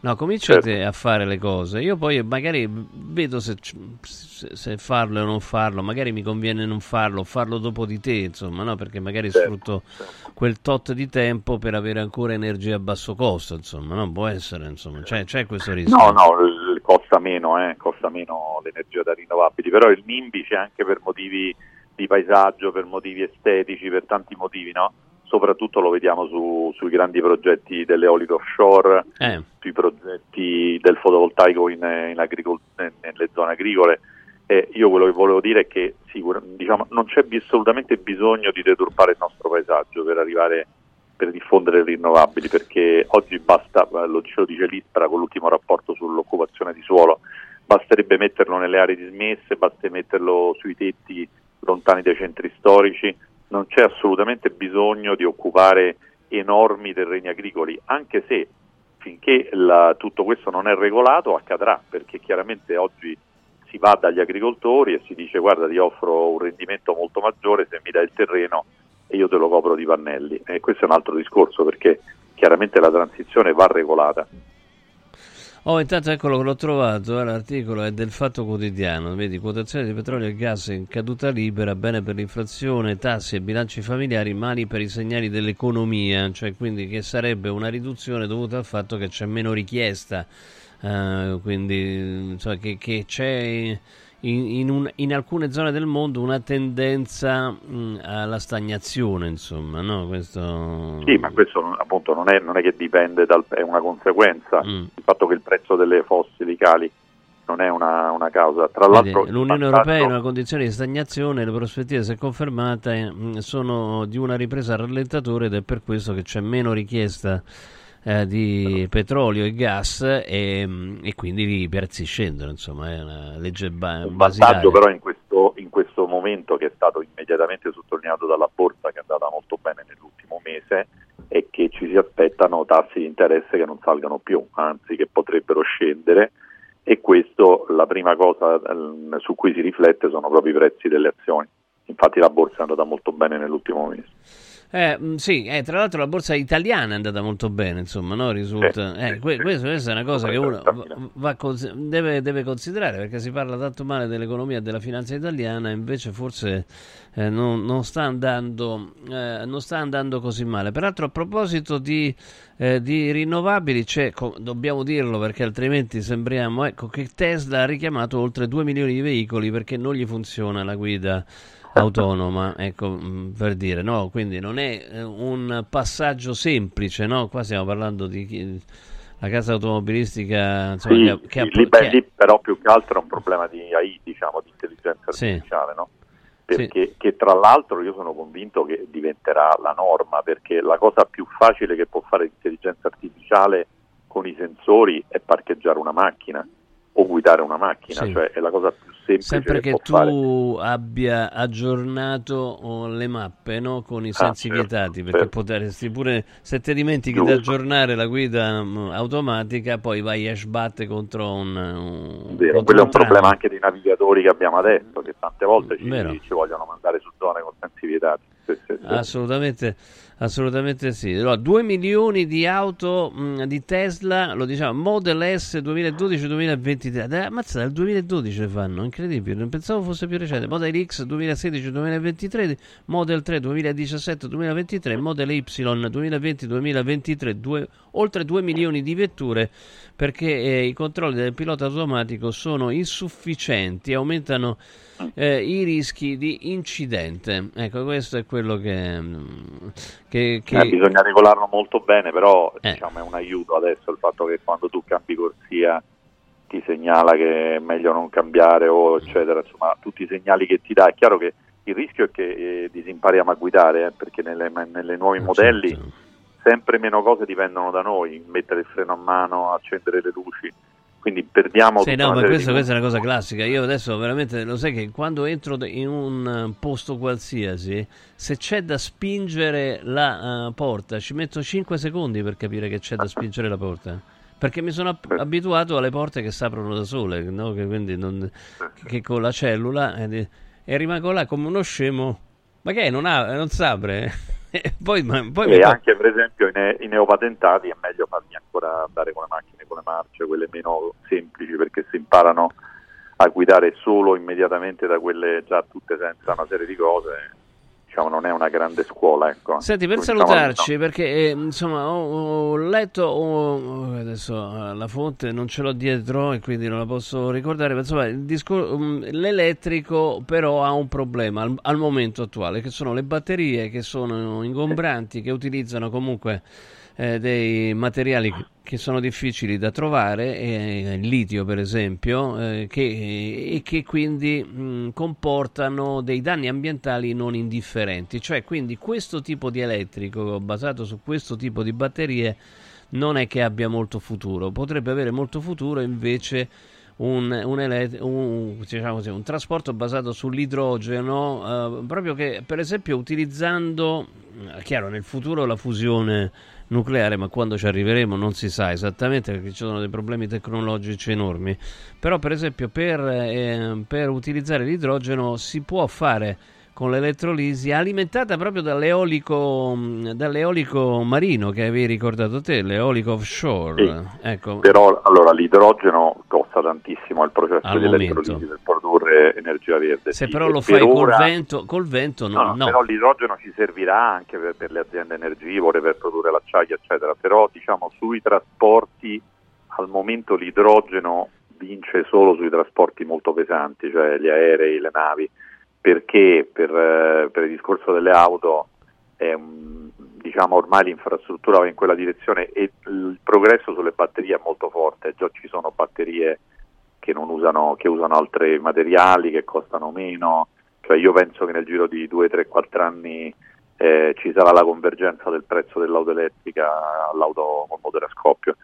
No, comincia certo. te a fare le cose. Io poi magari vedo se, se, farlo o non farlo. Magari mi conviene non farlo, farlo dopo di te, insomma, no? Perché magari certo. sfrutto certo. quel tot di tempo per avere ancora energia a basso costo, insomma, no? Può essere, insomma, c'è, c'è questo rischio. No, no, costa meno, eh? costa meno l'energia da rinnovabili, però il NIMBY c'è anche per motivi di paesaggio, per motivi estetici, per tanti motivi, no? Soprattutto lo vediamo su, sui grandi progetti dell'eolico offshore, eh. sui progetti del fotovoltaico in, in agricol- nelle zone agricole. E io quello che volevo dire è che sicur- diciamo, non c'è assolutamente bisogno di deturpare il nostro paesaggio per arrivare per diffondere le rinnovabili, perché oggi basta, lo, lo dice l'ISPRA con l'ultimo rapporto sull'occupazione di suolo, basterebbe metterlo nelle aree dismesse, basta metterlo sui tetti lontani dai centri storici, non c'è assolutamente bisogno di occupare enormi terreni agricoli, anche se finché la, tutto questo non è regolato accadrà, perché chiaramente oggi si va dagli agricoltori e si dice guarda ti offro un rendimento molto maggiore se mi dai il terreno e io te lo copro di pannelli. E questo è un altro discorso perché chiaramente la transizione va regolata. Oh, intanto eccolo che l'ho trovato, eh, l'articolo è del Fatto Quotidiano, vedi, quotazione di petrolio e gas in caduta libera, bene per l'inflazione, tasse e bilanci familiari, mali per i segnali dell'economia, cioè quindi che sarebbe una riduzione dovuta al fatto che c'è meno richiesta, eh, quindi cioè, che, che c'è in, in, un, in, alcune zone del mondo una tendenza mh, alla stagnazione, insomma, no? Questo... Sì, ma questo appunto non è, non è che dipende, dal, è una conseguenza, mm. il fatto che il prezzo delle fossili cali non è una, una causa. Tra Vedi, l'altro, l'Unione Europea è in una condizione di stagnazione, le prospettive, se confermate, sono di una ripresa al rallentatore ed è per questo che c'è meno richiesta eh, di petrolio e gas e, e, quindi i prezzi scendono, insomma è una legge ba- Un vantaggio però in questo, in questo momento che è stato immediatamente sottolineato dalla borsa che è andata molto bene nell'ultimo mese è che ci si aspettano tassi di interesse che non salgano più, anzi che potrebbero scendere e questo la prima cosa eh, su cui si riflette sono proprio i prezzi delle azioni. Infatti la borsa è andata molto bene nell'ultimo mese. Eh, mm, sì, eh, tra l'altro la borsa italiana è andata molto bene, insomma, no? Risulta... Eh, que- questo, questa è una cosa che uno va deve, deve, considerare perché si parla tanto male dell'economia e della finanza italiana, invece forse eh, non, non, sta andando, eh, non, sta andando, così male. Peraltro, a proposito di, eh, di rinnovabili, co- dobbiamo dirlo perché altrimenti sembriamo ecco, che Tesla ha richiamato oltre 2 milioni di veicoli perché non gli funziona la guida autonoma, ecco, mm, per dire, no? Quindi non è eh, un passaggio semplice, no? Qua stiamo parlando di la casa automobilistica insomma, Sì, che, che sì, ha- lì, beh, che- lì però più che altro è un problema di AI, diciamo, di intelligenza Sì. artificiale, no? Perché che tra l'altro io sono convinto che diventerà la norma, perché la cosa più facile che può fare l'intelligenza artificiale con i sensori è parcheggiare una macchina o guidare una macchina, Sì. cioè è la cosa più semplice Sempre che, che può fare. tu abbia aggiornato oh, le mappe no? con i Ah, sensi certo, vietati, perché certo. potresti pure, se ti dimentichi di Giusto. aggiornare la guida mm, automatica, poi vai a sbattere contro un, un, Vero, contro quello è un tram. problema anche dei navigatori che abbiamo adesso, che tante volte ci, ci vogliono mandare su zone con sensi vietati. Sì, sì. Assolutamente, assolutamente sì. Allora, 2 milioni di auto mh, di Tesla, lo diciamo, Model S 2012-2023. Dai, Ammazza, dal 2012 le fanno, incredibile. Non pensavo fosse più recente. Model X 2016-2023, Model 3 2017-2023, Model Y 2020-2023, due- oltre 2 milioni di vetture perché eh, i controlli del pilota automatico sono insufficienti, aumentano eh, i rischi di incidente. Ecco, questo è quello che... mm, che, che- Eh, bisogna regolarlo molto bene, però Eh. diciamo, è un aiuto adesso il fatto che quando tu cambi corsia ti segnala che è meglio non cambiare o eccetera, insomma tutti i segnali che ti dà. È chiaro che il rischio è che eh, disimpariamo a guidare, eh, perché nelle, nelle nuovi modelli sempre meno cose dipendono da noi, mettere il freno a mano, accendere le luci, quindi perdiamo Sì, no, ma serie questa, è una cosa classica. Io adesso veramente lo sai che quando entro in un eh, posto qualsiasi, se c'è da spingere la eh, porta, ci metto 5 secondi per capire che c'è da spingere la porta. Perché mi sono ab- abituato alle porte che si aprono da sole, no? che, quindi non- che con la cellula eh, di- e rimango là come uno scemo. Ma che è? Non, ha, non si apre? E [laughs] poi, ma- poi e anche per esempio i, ne- i neopatentati è meglio farli ancora andare con le macchine con le marce, quelle meno semplici perché si imparano a guidare solo immediatamente da quelle già tutte senza una serie di cose, diciamo non è una grande scuola. Ecco. Senti, per Diciamo, salutarci, perché eh, insomma ho, ho letto, ho- adesso eh, la fonte non ce l'ho dietro e quindi non la posso ricordare, ma insomma discor- um, l'elettrico però ha un problema al, al momento attuale, che sono le batterie che sono ingombranti, che utilizzano comunque eh, dei materiali che- sono difficili da trovare, eh, il litio per esempio, eh, che, e che quindi mh, comportano dei danni ambientali non indifferenti. Cioè, quindi questo tipo di elettrico basato su questo tipo di batterie non è che abbia molto futuro, potrebbe avere molto futuro invece un, un, ele- un- diciamo così, un trasporto basato sull'idrogeno, eh, proprio che per esempio utilizzando, eh, chiaro nel futuro la fusione nucleare, ma quando ci arriveremo non si sa esattamente perché ci sono dei problemi tecnologici enormi, però per esempio per, eh, per utilizzare l'idrogeno si può fare con l'elettrolisi alimentata proprio dall'eolico, mh, dall'eolico marino che avevi ricordato te, l'eolico offshore. Sì. Ecco, Però allora l'idrogeno costa tantissimo il processo Al di elettrolisi per produrre energia verde. se sì, però lo fai col ora- vento, col vento no, No, no. però l'idrogeno ci servirà anche per, per le aziende energivore, per produrre l'acciaio, eccetera. Però diciamo sui trasporti al momento l'idrogeno vince solo sui trasporti molto pesanti, cioè gli aerei, le navi, perché per, eh, per il discorso delle auto è diciamo ormai l'infrastruttura va in quella direzione e il progresso sulle batterie è molto forte, già ci sono batterie che usano, che usano altri materiali, che costano meno, cioè io penso che nel giro di 2, 3, 4 anni eh, ci sarà la convergenza del prezzo dell'auto elettrica all'auto con motore a scoppio.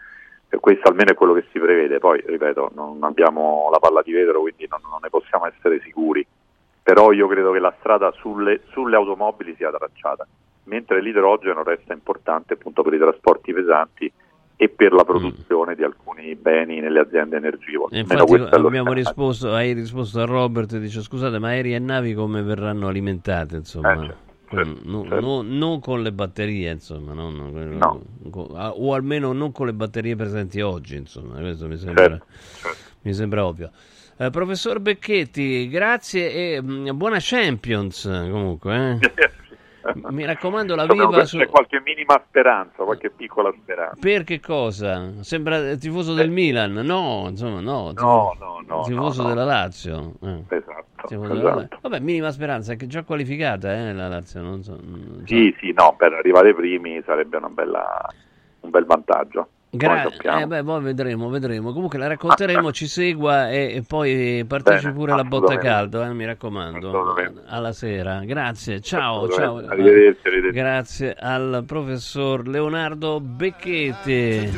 E questo almeno è quello che si prevede, poi ripeto, non abbiamo la palla di vetro, quindi non, non ne possiamo essere sicuri. Però io credo che la strada sulle, sulle automobili sia tracciata, mentre l'idrogeno resta importante appunto per i trasporti pesanti e per la produzione di alcuni beni nelle aziende energivore. Infatti abbiamo risposto, hai risposto a Robert e dice scusate ma aerei e navi come verranno alimentate insomma Eh, certo, Con- no- certo. no- non con le batterie insomma No. con- o almeno non con le batterie presenti oggi insomma questo mi sembra, Certo, mi sembra ovvio Eh, professor Becchetti grazie e mm, buona Champions comunque eh. [laughs] mi raccomando la Sappiamo viva su... C'è qualche minima speranza, qualche piccola speranza. per che cosa? Sembra tifoso del Milan? No, insomma, no. No, no, no, Tifoso no, della Lazio. eh. Esatto, della esatto. Lazio. Vabbè, minima speranza, è che già qualificata eh, la Lazio. Non so, non so. Sì, sì, no, per arrivare primi sarebbe una bella, un bel vantaggio. Gra- Poi sappiamo. eh, beh, poi vedremo, vedremo. Comunque la racconteremo, ci segua e, e poi partecipi Bene, pure alla botta caldo, eh, mi raccomando. Alla sera. Grazie, ciao, ciao. Arrivederci, arrivederci. Grazie al professor Leonardo Becchetti.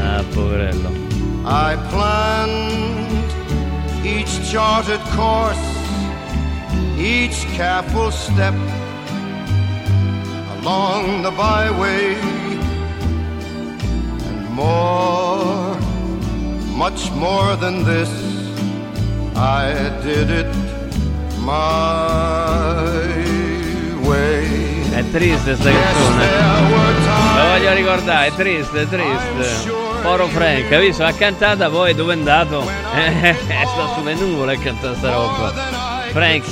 Ah, poverello. I planned each charted course, each careful step along the byway, and more, much more than this, I did it my way. È triste sta canzone. La voglio ricordare, è triste, è triste. Poro Frank, hai visto? Ha cantata poi dove è andato? Eh, [laughs] sta sulle nuvole a cantare sta roba. Frank.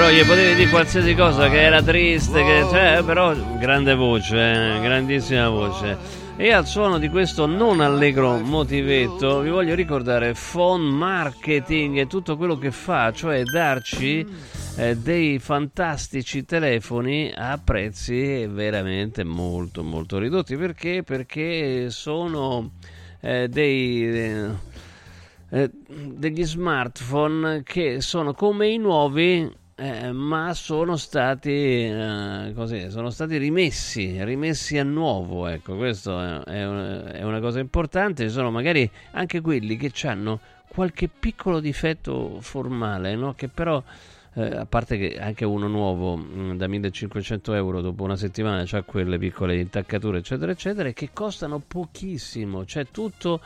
Però gli potevi dire qualsiasi cosa che era triste, che, cioè, però grande voce, eh, grandissima voce. E al suono di questo non allegro motivetto vi voglio ricordare phone marketing e tutto quello che fa, cioè darci eh, dei fantastici telefoni a prezzi veramente molto molto ridotti. Perché? Perché sono eh, dei... eh, eh, degli smartphone che sono come i nuovi eh, ma sono stati eh, sono stati rimessi rimessi a nuovo ecco questo è, è una cosa importante ci sono magari anche quelli che hanno qualche piccolo difetto formale no? che però eh, a parte che anche uno nuovo mh, da 1500 euro dopo una settimana ha quelle piccole intaccature eccetera eccetera che costano pochissimo. C'è tutto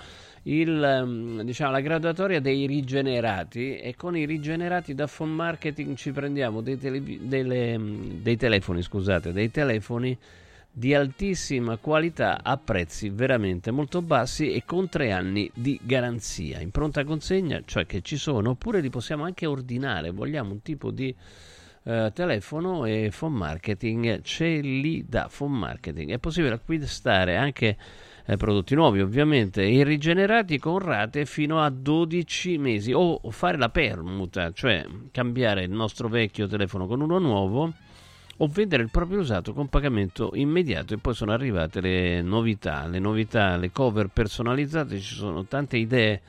il, ehm, diciamo, la graduatoria dei rigenerati e con i rigenerati da phone marketing ci prendiamo dei, televi- delle, mm, dei telefoni scusate dei telefoni di altissima qualità a prezzi veramente molto bassi e con tre anni di garanzia in pronta consegna, cioè che ci sono, oppure li possiamo anche ordinare. Vogliamo un tipo di eh, telefono e phone marketing ce li dà phone marketing. È possibile acquistare anche eh, prodotti nuovi, ovviamente, e rigenerati con rate fino a 12 mesi o fare la permuta, cioè cambiare il nostro vecchio telefono con uno nuovo o vendere il proprio usato con pagamento immediato e poi sono arrivate le novità, le novità, le cover personalizzate, ci sono tante idee.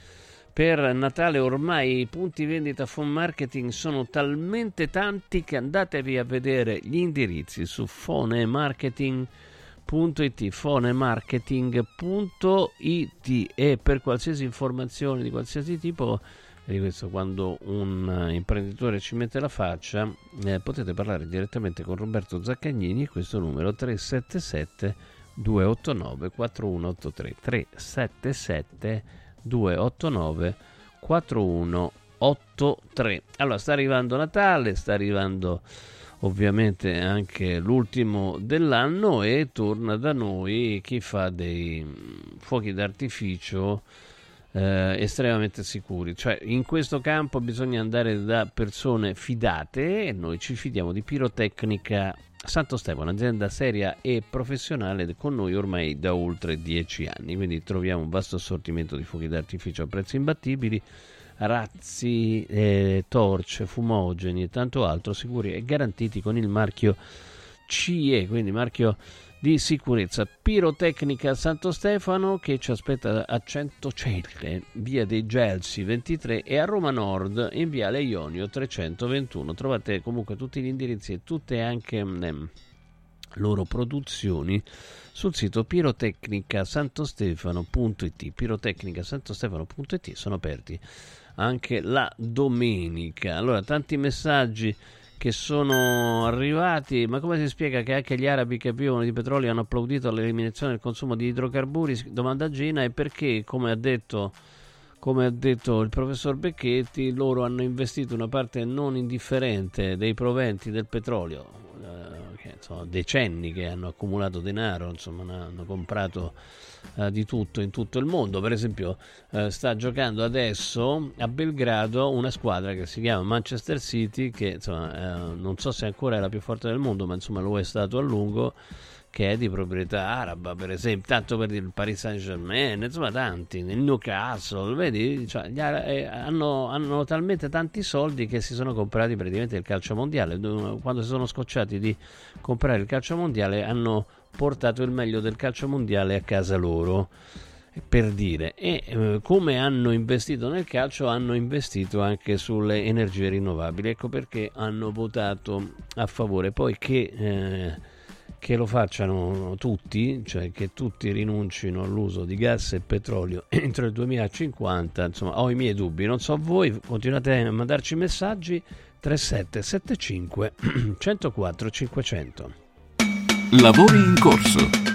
Per Natale ormai i punti vendita phone marketing sono talmente tanti che andatevi a vedere gli indirizzi su phonemarketing.it phonemarketing.it e per qualsiasi informazione di qualsiasi tipo di questo quando un eh, imprenditore ci mette la faccia eh, potete parlare direttamente con Roberto Zaccagnini questo numero 377 289 4183 377 289 4183 allora sta arrivando Natale sta arrivando ovviamente anche l'ultimo dell'anno e torna da noi chi fa dei mm, fuochi d'artificio eh, estremamente sicuri. Cioè, in questo campo bisogna andare da persone fidate e noi ci fidiamo di Pirotecnica Santo Stefano, azienda seria e professionale con noi ormai da oltre dieci anni. Quindi troviamo un vasto assortimento di fuochi d'artificio a prezzi imbattibili, razzi, eh, torce, fumogeni e tanto altro sicuri e garantiti con il marchio CE, quindi marchio di sicurezza. Pirotecnica Santo Stefano che ci aspetta a Centocelle, via dei Gelsi 23 e a Roma Nord in viale Ionio 321. Trovate comunque tutti gli indirizzi e tutte anche mm, loro produzioni sul sito pirotecnicasantostefano.it pirotecnicasantostefano.it sono aperti anche la domenica allora tanti messaggi che sono arrivati ma come si spiega che anche gli arabi che vivono di petrolio hanno applaudito l'eliminazione del consumo di idrocarburi? Domanda Gina e perché come ha detto come ha detto il professor Becchetti, loro hanno investito una parte non indifferente dei proventi del petrolio, eh, che insomma, decenni che hanno accumulato denaro, insomma, hanno comprato eh, di tutto in tutto il mondo. Per esempio, eh, sta giocando adesso a Belgrado una squadra che si chiama Manchester City, che insomma, eh, non so se ancora è la più forte del mondo, ma insomma lo è stato a lungo che è di proprietà araba, per esempio, tanto per il Paris Saint Germain, insomma tanti, nel Newcastle, vedi, cioè, eh, hanno, hanno talmente tanti soldi che si sono comprati praticamente il calcio mondiale, quando si sono scocciati di comprare il calcio mondiale hanno portato il meglio del calcio mondiale a casa loro per dire. E eh, come hanno investito nel calcio hanno investito anche sulle energie rinnovabili. Ecco perché hanno votato a favore. Poi che eh, che lo facciano tutti, cioè che tutti rinuncino all'uso di gas e petrolio [clears throat] entro il 2050, insomma ho i miei dubbi, non so voi, continuate a mandarci messaggi 3775 104 500. Lavori in corso.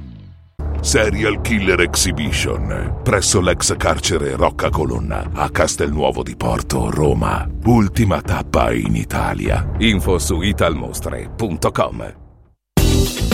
Serial Killer Exhibition presso l'ex carcere Rocca Colonna a Castelnuovo di Porto, Roma. Ultima tappa in Italia. Info su italmostre.com.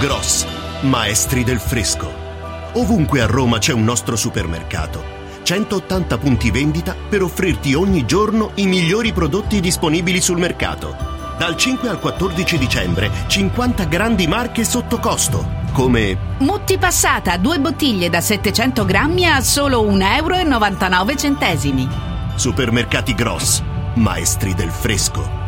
Gross, maestri del fresco. Ovunque a Roma c'è un nostro supermercato. 180 punti vendita per offrirti ogni giorno i migliori prodotti disponibili sul mercato. Dal 5 al 14 dicembre 50 grandi marche sotto costo, come Mutti passata, due bottiglie da 700 grammi a solo 1,99 euro. Supermercati Gross, maestri del fresco.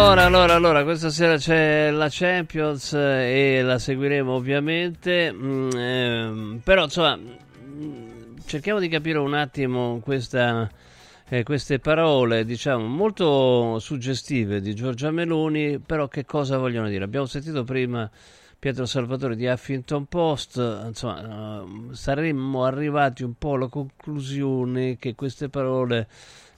Allora, allora, allora, questa sera c'è la Champions eh, e la seguiremo ovviamente, mm, ehm, però insomma mm, cerchiamo di capire un attimo questa, eh, queste parole, diciamo, molto suggestive di Giorgia Meloni, però che cosa vogliono dire? Abbiamo sentito prima Pietro Salvatore di Huffington Post, insomma, eh, saremmo arrivati un po' alla conclusione che queste parole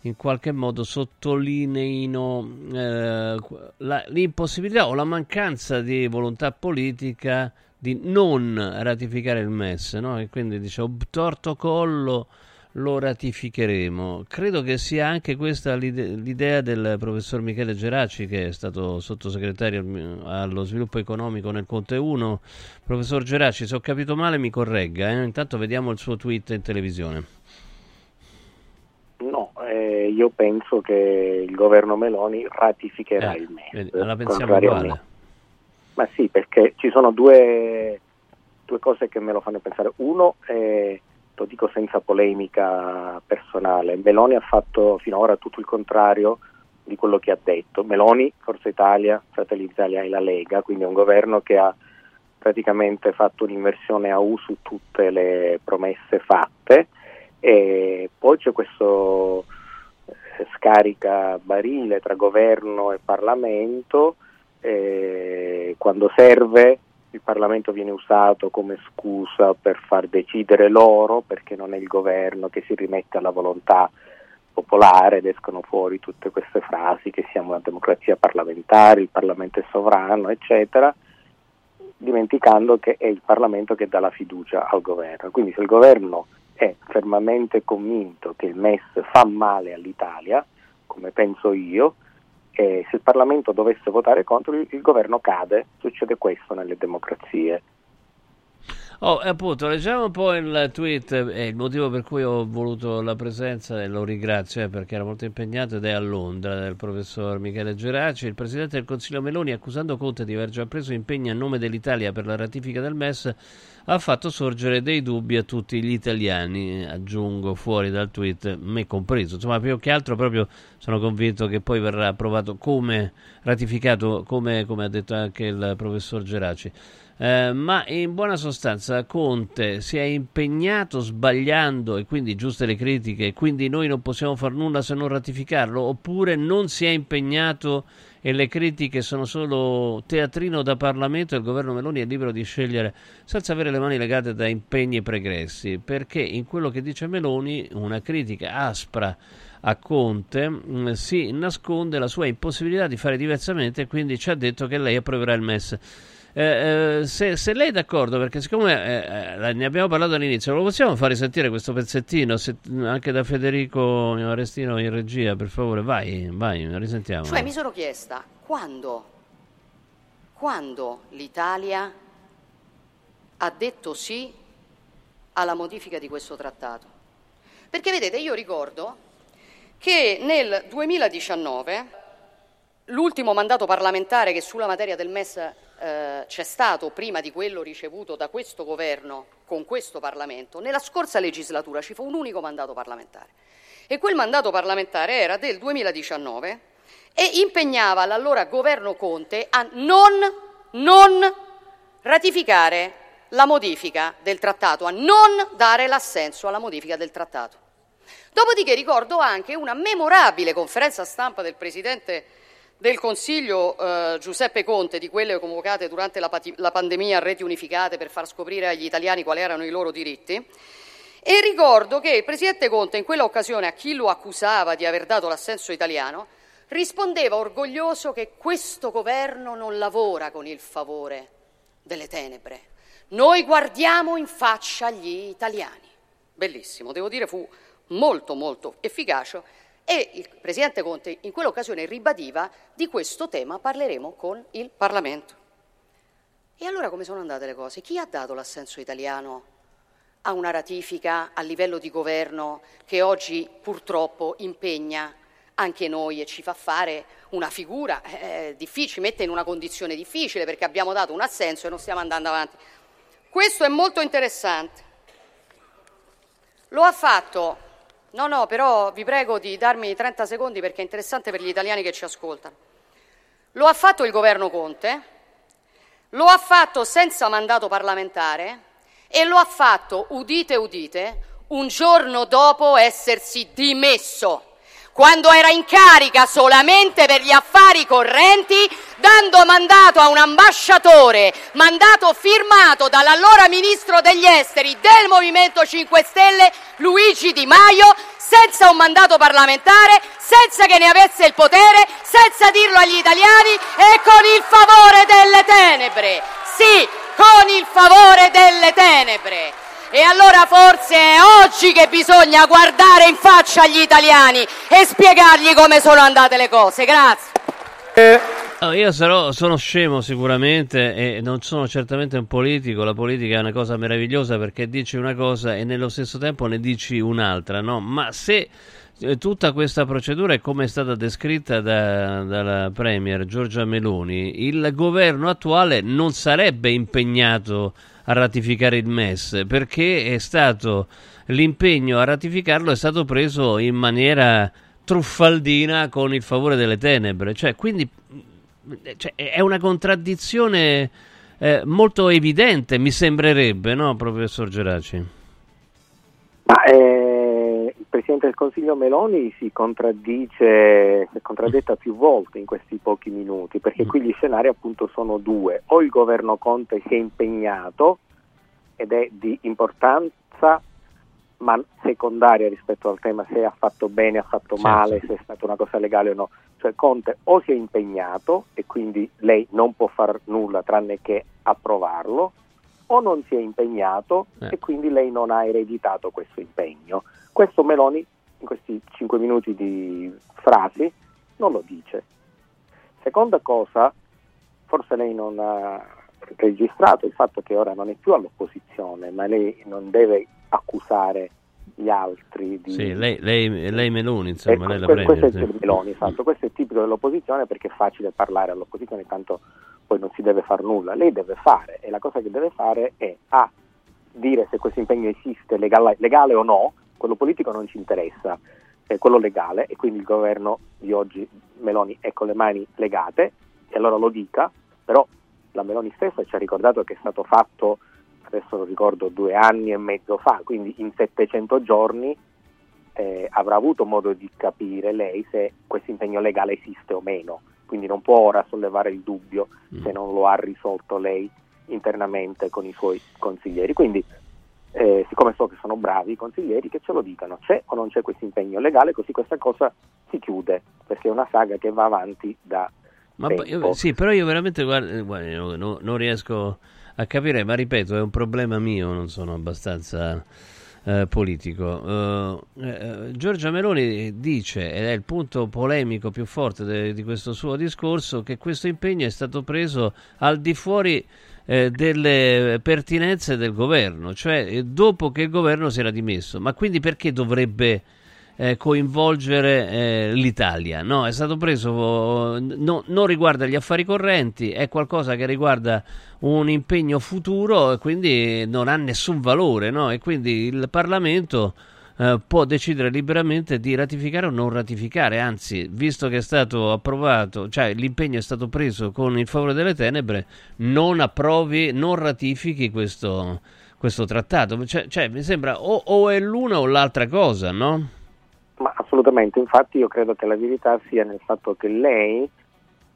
in qualche modo sottolineino eh, la- l'impossibilità o la mancanza di volontà politica di non ratificare il MES, no? E quindi dice obtorto collo lo ratificheremo. Credo che sia anche questa l'ide- l'idea del professor Michele Geraci, che è stato sottosegretario al- allo sviluppo economico nel Conte 1. Professor Geraci, se ho capito male mi corregga, eh? intanto vediamo il suo tweet in televisione. No, eh, io penso che il governo Meloni ratificherà Eh, il MES. vedi, la pensiamo uguale. Ma sì, perché ci sono due, due cose che me lo fanno pensare. Uno, eh, lo dico senza polemica personale, Meloni ha fatto finora tutto il contrario di quello che ha detto. Meloni, Forza Italia, Fratelli d'Italia e la Lega, quindi è un governo che ha praticamente fatto un'inversione a U su tutte le promesse fatte e poi c'è questo eh, scarica barile tra governo e Parlamento eh, quando serve il Parlamento viene usato come scusa per far decidere loro perché non è il governo che si rimette alla volontà popolare ed escono fuori tutte queste frasi che siamo una democrazia parlamentare, il Parlamento è sovrano, eccetera, dimenticando che è il Parlamento che dà la fiducia al governo. Quindi se il governo è fermamente convinto che il MES fa male all'Italia, come penso io, e se il Parlamento dovesse votare contro, il, governo cade. Succede questo nelle democrazie. Oh, appunto, leggiamo un po' il tweet e il motivo per cui ho voluto la presenza e lo ringrazio eh, perché era molto impegnato ed è a Londra del professor Michele Geraci. Il presidente del Consiglio Meloni, accusando Conte di aver già preso impegni a nome dell'Italia per la ratifica del MES, ha fatto sorgere dei dubbi a tutti gli italiani, aggiungo fuori dal tweet, me compreso. Insomma, più che altro proprio sono convinto che poi verrà approvato come ratificato, come, come ha detto anche il professor Geraci. Eh, ma in buona sostanza Conte si è impegnato sbagliando e quindi giuste le critiche quindi noi non possiamo far nulla se non ratificarlo oppure non si è impegnato e le critiche sono solo teatrino da Parlamento e il governo Meloni è libero di scegliere senza avere le mani legate da impegni pregressi? Perché in quello che dice Meloni una critica aspra a Conte mh, si nasconde la sua impossibilità di fare diversamente e quindi ci ha detto che lei approverà il MES eh, eh, se, se lei è d'accordo, perché siccome eh, eh, ne abbiamo parlato all'inizio, lo possiamo fare sentire questo pezzettino se- anche da Federico Arestino in regia, per favore, vai, vai, risentiamo. Cioè mi sono chiesta quando, quando l'Italia ha detto sì alla modifica di questo trattato. Perché vedete, io ricordo che nel 2019 l'ultimo mandato parlamentare che sulla materia del MES eh, c'è stato prima di quello ricevuto da questo governo con questo Parlamento, nella scorsa legislatura ci fu un unico mandato parlamentare e quel mandato parlamentare era del 2019 e impegnava l'allora governo Conte a non, non ratificare la modifica del trattato, a non dare l'assenso alla modifica del trattato. Dopodiché ricordo anche una memorabile conferenza stampa del Presidente del Consiglio eh, Giuseppe Conte, di quelle convocate durante la, la pandemia a reti unificate per far scoprire agli italiani quali erano i loro diritti, e ricordo che il Presidente Conte in quella occasione a chi lo accusava di aver dato l'assenso italiano rispondeva orgoglioso che questo governo non lavora con il favore delle tenebre. Noi guardiamo in faccia gli italiani. Bellissimo, devo dire fu molto molto efficace e il Presidente Conte in quell'occasione ribadiva di questo tema parleremo con il Parlamento. E allora come sono andate le cose? Chi ha dato l'assenso italiano a una ratifica a livello di governo che oggi purtroppo impegna anche noi e ci fa fare una figura eh, difficile, mette in una condizione difficile perché abbiamo dato un assenso e non stiamo andando avanti. Questo è molto interessante. Lo ha fatto, no no, però vi prego di darmi 30 secondi perché è interessante per gli italiani che ci ascoltano. Lo ha fatto il governo Conte, lo ha fatto senza mandato parlamentare e lo ha fatto, udite udite, un giorno dopo essersi dimesso quando era in carica solamente per gli affari correnti, dando mandato a un ambasciatore, mandato firmato dall'allora ministro degli esteri del Movimento 5 Stelle, Luigi Di Maio, senza un mandato parlamentare, senza che ne avesse il potere, senza dirlo agli italiani e con il favore delle tenebre. Sì, con il favore delle tenebre. E allora forse è oggi che bisogna guardare in faccia agli italiani e spiegargli come sono andate le cose. Grazie. No, io sarò, sono scemo sicuramente e non sono certamente un politico. La politica è una cosa meravigliosa perché dici una cosa e nello stesso tempo ne dici un'altra, no? Ma se tutta questa procedura è come è stata descritta da, dalla Premier Giorgia Meloni, il governo attuale non sarebbe impegnato a ratificare il MES perché è stato l'impegno a ratificarlo è stato preso in maniera truffaldina con il favore delle tenebre. Cioè quindi cioè, è una contraddizione eh, molto evidente mi sembrerebbe no professor Geraci? Ma eh, Presidente del Consiglio Meloni si contraddice, si è contraddetta più volte in questi pochi minuti, perché qui gli scenari appunto sono due. O il governo Conte si è impegnato ed è di importanza, ma secondaria rispetto al tema se ha fatto bene, ha fatto Certo. male, se è stata una cosa legale o no. Cioè Conte o si è impegnato e quindi lei non può far nulla tranne che approvarlo, o non si è impegnato Eh. e quindi lei non ha ereditato questo impegno. Questo Meloni in questi cinque minuti di frasi non lo dice. Seconda cosa, forse lei non ha registrato il fatto che ora non è più all'opposizione, ma lei non deve accusare gli altri di... sì, lei, lei, lei Meloni insomma Ecco, lei la que- Premier questo è sì. Meloni, esatto. questo è tipico dell'opposizione perché è facile parlare all'opposizione, tanto poi non si deve fare nulla. Lei deve fare e la cosa che deve fare è A, dire se questo impegno esiste legale, legale o no, quello politico non ci interessa, è quello legale e quindi il governo di oggi Meloni è con le mani legate e allora lo dica, però la Meloni stessa ci ha ricordato che è stato fatto, adesso lo ricordo, due anni e mezzo fa, quindi in 700 giorni eh, avrà avuto modo di capire lei se questo impegno legale esiste o meno, quindi non può ora sollevare il dubbio se non lo ha risolto lei internamente con i suoi consiglieri. Quindi, eh, siccome so che sono bravi i consiglieri, che ce lo dicano, c'è o non c'è questo impegno legale, così questa cosa si chiude, perché è una saga che va avanti da Ma io- sì, però io veramente guarda, guarda, io no- non riesco a capire, ma ripeto, è un problema mio, non sono abbastanza eh, politico. Eh, eh, Giorgia Meloni dice, ed è il punto polemico più forte de- di questo suo discorso, che questo impegno è stato preso al di fuori eh, delle pertinenze del governo, cioè eh, dopo che il governo si era dimesso. Ma quindi perché dovrebbe eh, coinvolgere eh, l'Italia. No, è stato preso, no- non riguarda gli affari correnti, è qualcosa che riguarda un impegno futuro e quindi non ha nessun valore. No? E quindi il Parlamento eh, può decidere liberamente di ratificare o non ratificare, anzi, visto che è stato approvato, cioè l'impegno è stato preso con il favore delle tenebre, non approvi, non ratifichi questo, questo trattato. Cioè, cioè, mi sembra o, o è l'una o l'altra cosa, no? Ma assolutamente, infatti io credo che la verità sia nel fatto che lei,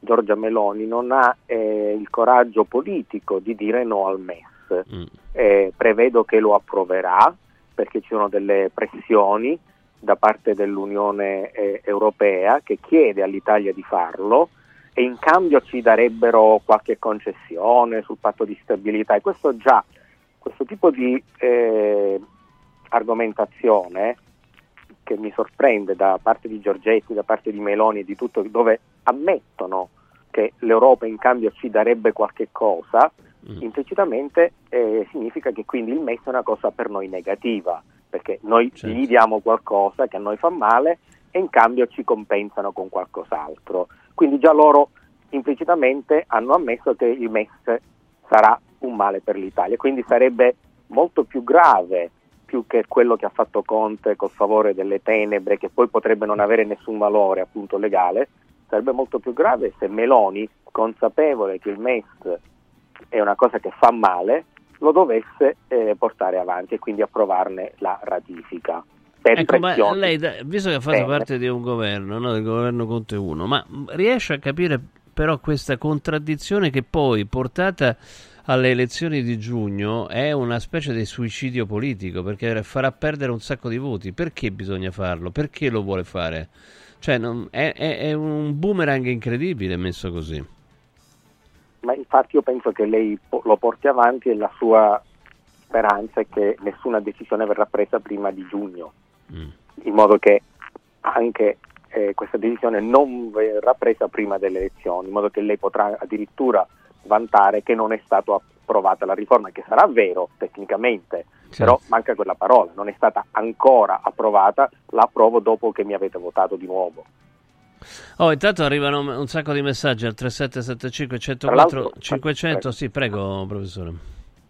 Giorgia Meloni, non ha eh, il coraggio politico di dire no al MES. Mm. Eh, prevedo che lo approverà perché ci sono delle pressioni da parte dell'Unione eh, Europea che chiede all'Italia di farlo e in cambio ci darebbero qualche concessione sul patto di stabilità e questo già, questo tipo di eh, argomentazione che mi sorprende da parte di Giorgetti, da parte di Meloni e di tutto, dove ammettono che l'Europa in cambio ci darebbe qualche cosa. Implicitamente eh, significa che quindi il MES è una cosa per noi negativa, perché noi Certo. gli diamo qualcosa che a noi fa male e in cambio ci compensano con qualcos'altro. Quindi già loro implicitamente hanno ammesso che il MES sarà un male per l'Italia, quindi sarebbe molto più grave più che quello che ha fatto Conte col favore delle tenebre, che poi potrebbe non avere nessun valore appunto legale, sarebbe molto più grave se Meloni, consapevole che il MES è una cosa che fa male, lo dovesse eh, portare avanti e quindi approvarne la ratifica. Per Ecco, ma lei, visto che ha fatto Bene. parte di un governo, no, del governo Conte 1, ma riesce a capire però questa contraddizione che poi, portata alle elezioni di giugno, è una specie di suicidio politico, perché farà perdere un sacco di voti. Perché bisogna farlo? Perché lo vuole fare? Cioè, non- è, è- è un boomerang incredibile messo così. Ma infatti io penso che lei lo porti avanti e la sua speranza è che nessuna decisione verrà presa prima di giugno, Mm. in modo che anche eh, questa decisione non verrà presa prima delle elezioni, in modo che lei potrà addirittura vantare che non è stata approvata la riforma, che sarà vero tecnicamente, però manca quella parola, non è stata ancora approvata, la approvo dopo che mi avete votato di nuovo. Oh, intanto arrivano un sacco di messaggi al 3775 104 l'altro- 500. prego. Sì, prego, professore.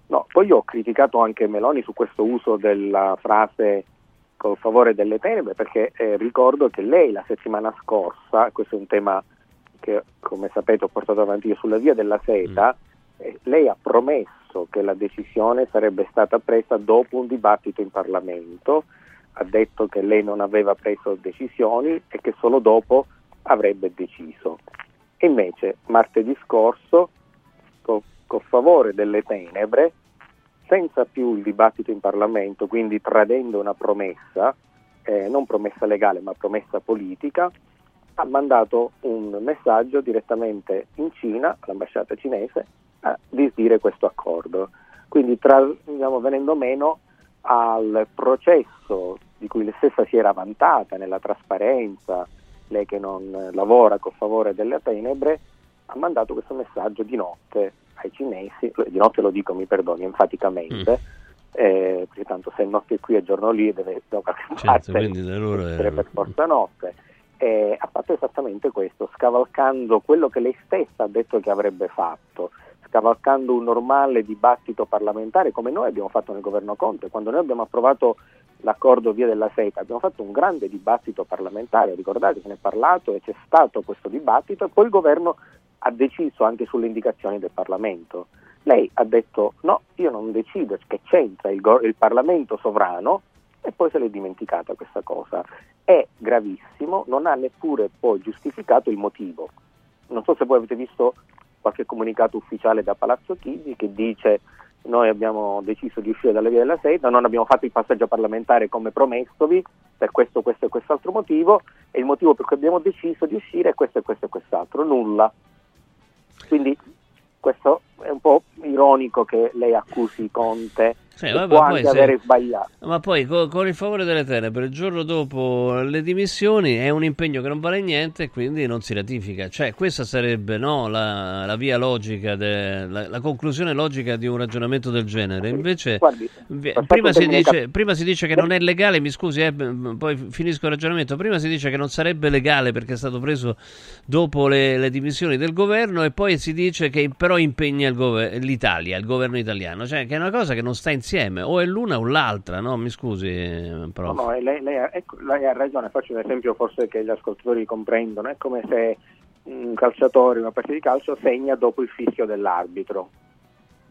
No, poi io ho criticato anche Meloni su questo uso della frase col favore delle tenebre perché eh, ricordo che lei la settimana scorsa, questo è un tema che come sapete ho portato avanti io sulla via della seta, eh, lei ha promesso che la decisione sarebbe stata presa dopo un dibattito in Parlamento, ha detto che lei non aveva preso decisioni e che solo dopo avrebbe deciso. Invece martedì scorso, co- col favore delle tenebre, senza più il dibattito in Parlamento, quindi tradendo una promessa, eh, non promessa legale ma promessa politica, ha mandato un messaggio direttamente in Cina, all'ambasciata cinese, a disdire questo accordo. Quindi tra- diciamo, venendo meno al processo di cui lei stessa si era vantata nella trasparenza, lei che non eh, lavora con favore delle tenebre, ha mandato questo messaggio di notte ai cinesi, di notte lo dico, mi perdoni, enfaticamente, eh, perché tanto se è notte qui e giorno lì deve da qualche Certo, parte loro è- essere per forza notte. Eh, ha fatto esattamente questo, scavalcando quello che lei stessa ha detto che avrebbe fatto, scavalcando un normale dibattito parlamentare come noi abbiamo fatto nel governo Conte, quando noi abbiamo approvato l'accordo via della seta, abbiamo fatto un grande dibattito parlamentare, ricordate, se ne è parlato e c'è stato questo dibattito e poi il governo ha deciso anche sulle indicazioni del Parlamento. Lei ha detto no, io non decido, che c'entra il, go- il Parlamento sovrano e poi se l'è dimenticata questa cosa. È gravissimo, non ha neppure poi giustificato il motivo. Non so se voi avete visto qualche comunicato ufficiale da Palazzo Chigi che dice noi abbiamo deciso di uscire dalla via della seta, non abbiamo fatto il passaggio parlamentare come promessovi per questo, questo e quest'altro motivo e il motivo per cui abbiamo deciso di uscire è questo e questo e quest'altro, nulla. Quindi questo è un po' ironico che lei accusi Conte che vabbè, può anche se- avere sbagliato. Ma poi co- con, il favore delle tenebre, il giorno dopo le dimissioni è un impegno che non vale niente e quindi non si ratifica. Cioè, questa sarebbe no, la, la via logica, de- la, la conclusione logica di un ragionamento del genere. Invece, Guardi, vi- prima, si dice, cap- prima si dice che non è legale, mi scusi, eh, poi finisco il ragionamento. Prima si dice che non sarebbe legale perché è stato preso dopo le, le dimissioni del governo e poi si dice che però impegna il gover- l'Italia, il governo italiano. Cioè, che è una cosa che non sta in insieme, o è l'una o l'altra, no? Mi scusi, eh, prof. No, no, lei, lei ha, ecco, lei ha ragione, faccio un esempio forse che gli ascoltatori comprendono, è come se un calciatore una partita di calcio segna dopo il fischio dell'arbitro.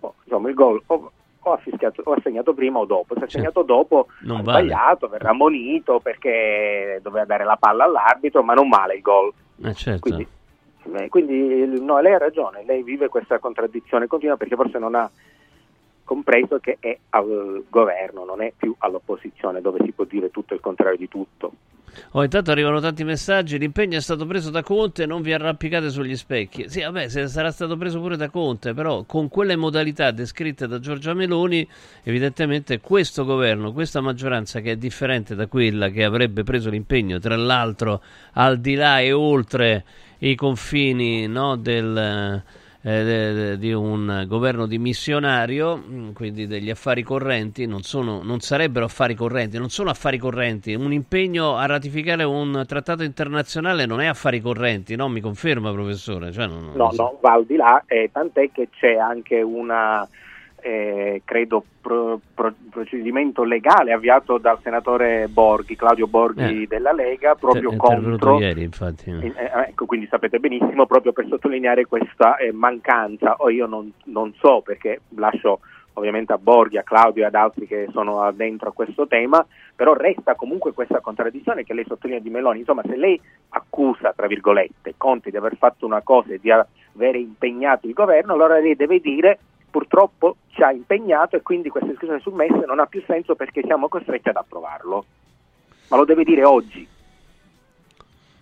Oh, insomma, il gol o, o, ha fischiato, o ha segnato prima o dopo, se ha segnato dopo Non ha vale. sbagliato, verrà ammonito perché doveva dare la palla all'arbitro, ma non male il gol. Eh, certo. Quindi, quindi no, lei ha ragione, lei vive questa contraddizione continua perché forse non ha compreso che è al governo, non è più all'opposizione dove si può dire tutto il contrario di tutto. Oh, intanto arrivano tanti messaggi. L'impegno è stato preso da Conte, non vi arrampicate sugli specchi. Sì, vabbè, se sarà stato preso pure da Conte, però con quelle modalità descritte da Giorgia Meloni, evidentemente questo governo, questa maggioranza che è differente da quella che avrebbe preso l'impegno, tra l'altro al di là e oltre i confini no, del, eh, di un governo dimissionario, mm, quindi degli affari correnti, non, sono, non sarebbero affari correnti, non sono affari correnti. Un impegno a ratificare un trattato internazionale non è affari correnti, no? Mi conferma, professore? Cioè, non- No, no, va al di là, eh, tant'è che c'è anche una, eh, credo, pro- pro- procedimento legale avviato dal senatore Borghi, Claudio Borghi Eh. della Lega, proprio È contro... ieri, infatti. Eh, eh, ecco, quindi sapete benissimo, proprio per sottolineare questa eh, mancanza, o io non, non so perché lascio ovviamente a Borghi, a Claudio e ad altri che sono dentro a questo tema, però resta comunque questa contraddizione che lei sottolinea di Meloni, insomma se lei accusa, tra virgolette, Conte di aver fatto una cosa e di avere impegnato il governo, allora lei deve dire purtroppo ci ha impegnato e quindi questa discussione sul MES non ha più senso perché siamo costretti ad approvarlo. Ma lo deve dire oggi.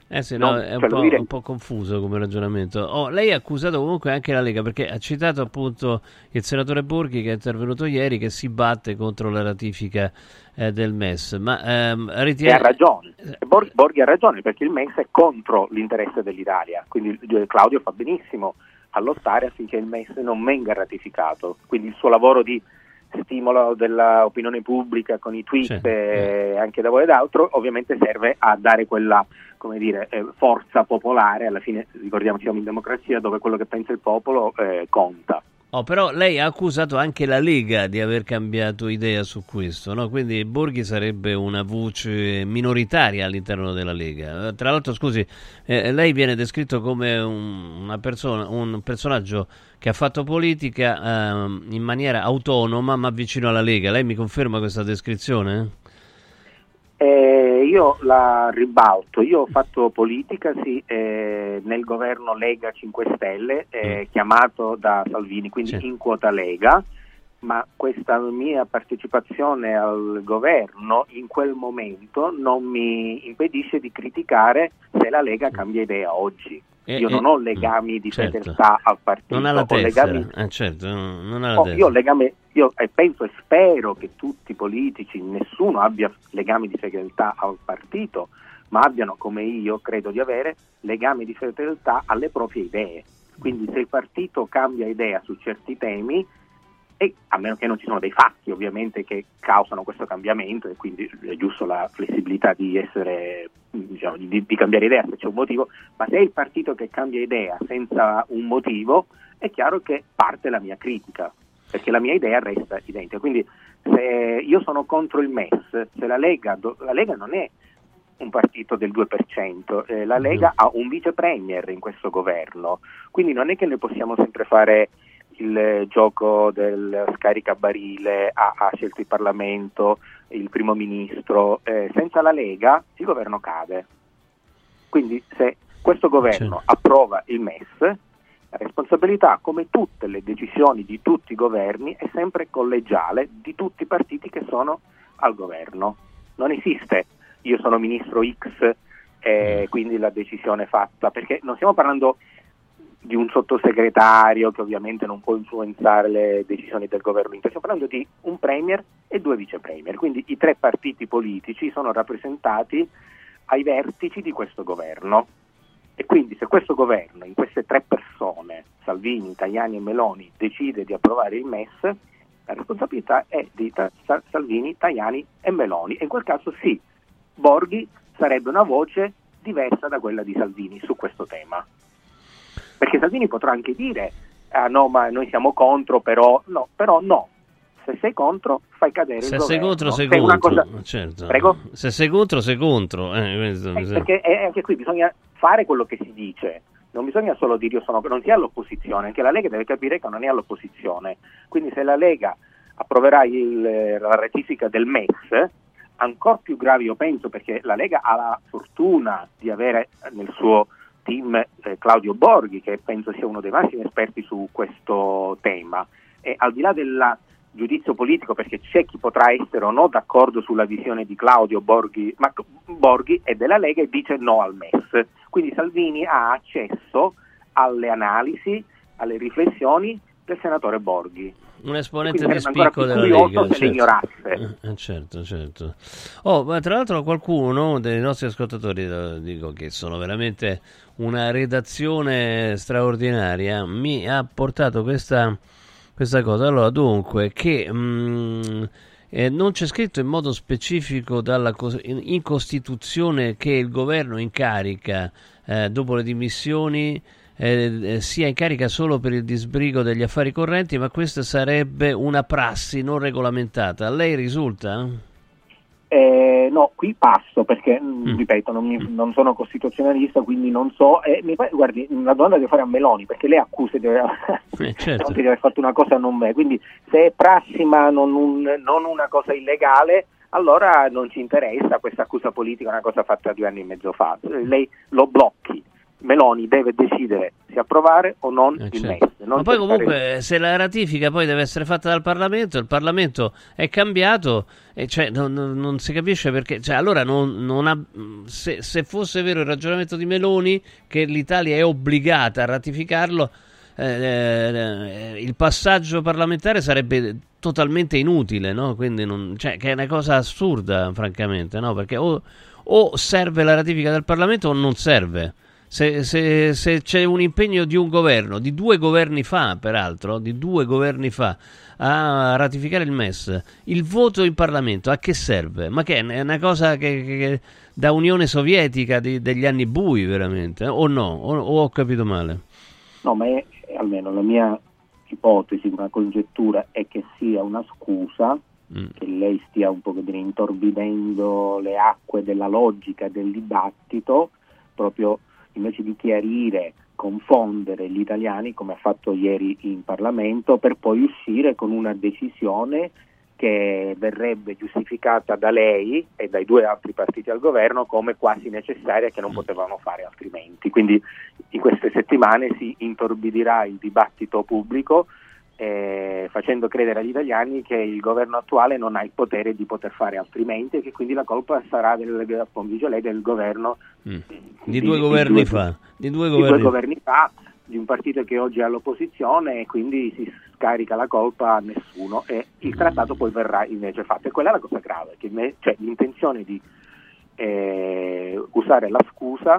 Eh sì, No, no, è un cioè, po', dire- un po' confuso come ragionamento. Oh, lei ha accusato comunque anche la Lega perché ha citato appunto il senatore Borghi che è intervenuto ieri che si batte contro la ratifica eh, del MES. Ma ehm, E ritiene... ha ragione. E Bor- Borghi ha ragione perché il MES è contro l'interesse dell'Italia, quindi eh, Claudio fa benissimo a lottare affinché il MES non venga ratificato. Quindi il suo lavoro di stimolo dell'opinione pubblica con i tweet Certo, e anche da voi ed altro ovviamente serve a dare quella come dire, eh, forza popolare, alla fine ricordiamoci siamo in democrazia dove quello che pensa il popolo eh, conta. Oh, però lei ha accusato anche la Lega di aver cambiato idea su questo, no? Quindi Borghi sarebbe una voce minoritaria all'interno della Lega. Eh, Tra l'altro, scusi, eh, lei viene descritto come un, persona, un personaggio che ha fatto politica ehm, in maniera autonoma ma vicino alla Lega. Lei mi conferma questa descrizione? Eh, io la ribalto, io ho fatto politica sì, eh, nel governo Lega 5 Stelle, eh, chiamato da Salvini, quindi in quota Lega, ma questa mia partecipazione al governo in quel momento non mi impedisce di criticare se la Lega cambia idea oggi. Eh, Io eh, non ho legami di certo. fedeltà al partito, Non ha la tessera. legami Eh, certo, non ha la Oh, io legame, io penso e spero che tutti i politici, nessuno abbia legami di fedeltà al partito, ma abbiano come io credo di avere legami di fedeltà alle proprie idee. Quindi se il partito cambia idea su certi temi, e a meno che non ci sono dei fatti ovviamente che causano questo cambiamento e quindi è giusto la flessibilità di essere diciamo, di, di cambiare idea se c'è un motivo, ma se è il partito che cambia idea senza un motivo, è chiaro che parte la mia critica, perché la mia idea resta identica. Quindi se io sono contro il MES, se la Lega, la Lega non è un partito del 2%, eh, la Lega ha un vice premier in questo governo, quindi non è che noi possiamo sempre fare il eh, gioco del scaricabarile, ha, ha scelto il Parlamento, il primo ministro, eh, senza la Lega il governo cade. Quindi se questo governo approva il MES, la responsabilità, come tutte le decisioni di tutti i governi, è sempre collegiale di tutti i partiti che sono al governo. Non esiste io sono ministro X e quindi la decisione è fatta, perché non stiamo parlando di un sottosegretario che ovviamente non può influenzare le decisioni del governo stiamo parlando di un premier e due vice premier, quindi i tre partiti politici sono rappresentati ai vertici di questo governo. E quindi se questo governo, in queste tre persone, Salvini, Tajani e Meloni, decide di approvare il MES, la responsabilità è di Ta- Sa- Salvini, Tajani e Meloni. E in quel caso sì, Borghi sarebbe una voce diversa da quella di Salvini su questo tema. Perché Salvini potrà anche dire, ah no, ma noi siamo contro, però no, però no. Se sei contro, fai cadere Se il sei governo. contro, sei Se una contro. cosa- Certo. Prego? Se sei contro, sei contro. Eh, Eh, perché eh, anche qui bisogna fare quello che si dice, non bisogna solo dire io sono, non si è all'opposizione, anche la Lega deve capire che non è all'opposizione. Quindi se la Lega approverà il- la ratifica del MES, ancora più grave io penso perché la Lega ha la fortuna di avere nel suo team eh, Claudio Borghi, che penso sia uno dei massimi esperti su questo tema. E al di là del giudizio politico, perché c'è chi potrà essere o no d'accordo sulla visione di Claudio Borghi, ma Borghi e della Lega e dice no al MES. Quindi Salvini ha accesso alle analisi, alle riflessioni del senatore Borghi. Un esponente di spicco della Lega. se le ignorasse. Eh, certo, certo. Oh, ma tra l'altro qualcuno dei nostri ascoltatori, dico che sono veramente una redazione straordinaria, mi ha portato questa, questa cosa. Allora, dunque, che mm, eh, non c'è scritto in modo specifico dalla in Costituzione che il governo in carica eh, dopo le dimissioni eh, eh, sia in carica solo per il disbrigo degli affari correnti, ma questa sarebbe una prassi non regolamentata. A lei risulta? Eh, no, qui passo perché, mh, ripeto, non, mi- non sono costituzionalista, quindi non so. eh, mi guardi, una domanda devo fare a Meloni perché lei accusa di aver, [laughs] Eh, certo. [laughs] di aver fatto una cosa non me. Quindi, se è prassi ma non, un- non una cosa illegale, allora non ci interessa questa accusa politica, una cosa fatta due anni e mezzo fa. Lei lo blocchi. Meloni deve decidere se approvare o non il certo. MES. non Ma poi comunque se la ratifica poi deve essere fatta dal Parlamento, il Parlamento è cambiato e cioè, non, non- si capisce perché. Cioè, allora non, non ha, se, se fosse vero il ragionamento di Meloni che l'Italia è obbligata a ratificarlo, eh, eh, il passaggio parlamentare sarebbe totalmente inutile, no? Quindi non- cioè, che è una cosa assurda, francamente, no? Perché o, o serve la ratifica del Parlamento o non serve. Se, se- se c'è un impegno di un governo, di due governi fa, peraltro, di due governi fa, a ratificare il MES, il voto in Parlamento a che serve? Ma che è una cosa che, che- che- da Unione Sovietica di- degli anni bui, veramente? O no? O, o ho capito male? No, ma è, è almeno la mia ipotesi, una congettura è che sia una scusa Mm. che lei stia un pochettino intorbidendo le acque della logica del dibattito, proprio invece di chiarire, confondere gli italiani come ha fatto ieri in Parlamento, per poi uscire con una decisione che verrebbe giustificata da lei e dai due altri partiti al governo come quasi necessaria che non potevano fare altrimenti. Quindi in queste settimane si intorbidirà il dibattito pubblico eh, facendo credere agli italiani che il governo attuale non ha il potere di poter fare altrimenti e che quindi la colpa sarà del, appunto, lei, del governo Mm. Di due governi fa. Di due di due governi fa di un partito che oggi è all'opposizione e quindi si scarica la colpa a nessuno e il trattato poi verrà invece fatto e quella è la cosa grave che me- cioè l'intenzione di eh, usare la scusa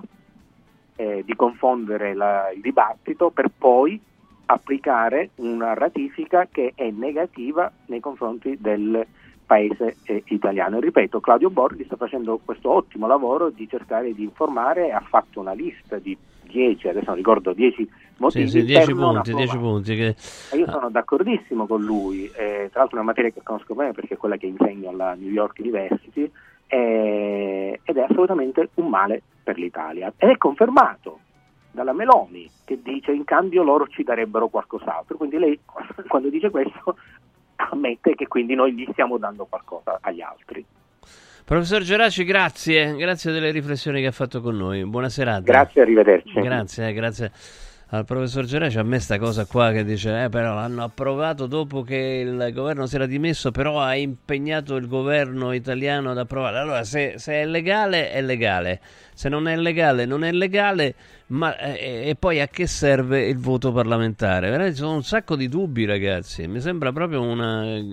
eh, di confondere la- il dibattito per poi applicare una ratifica che è negativa nei confronti del paese eh, italiano. E ripeto, Claudio Borghi sta facendo questo ottimo lavoro di cercare di informare, ha fatto una lista di 10, adesso non ricordo 10 motivi Sì, sì, per 10 non punti, 10 approvare. punti. Che... Io sono d'accordissimo con lui, eh, tra l'altro è una materia che conosco bene perché è quella che insegno alla New York University eh, ed è assolutamente un male per l'Italia. Ed è confermato dalla Meloni che dice in cambio loro ci darebbero qualcos'altro, quindi lei [laughs] quando dice questo ammette che quindi noi gli stiamo dando qualcosa agli altri. Professor Geraci, grazie, grazie delle riflessioni che ha fatto con noi. Buona serata. Grazie, arrivederci. Grazie, eh, grazie al professor Geraci. A me sta cosa qua che dice, eh, però l'hanno approvato dopo che il governo si era dimesso, però ha impegnato il governo italiano ad approvare. Allora, se, se è legale, è legale. Se non è legale, non è legale. Ma eh, e poi a che serve il voto parlamentare? Veramente sono un sacco di dubbi, ragazzi. Mi sembra proprio una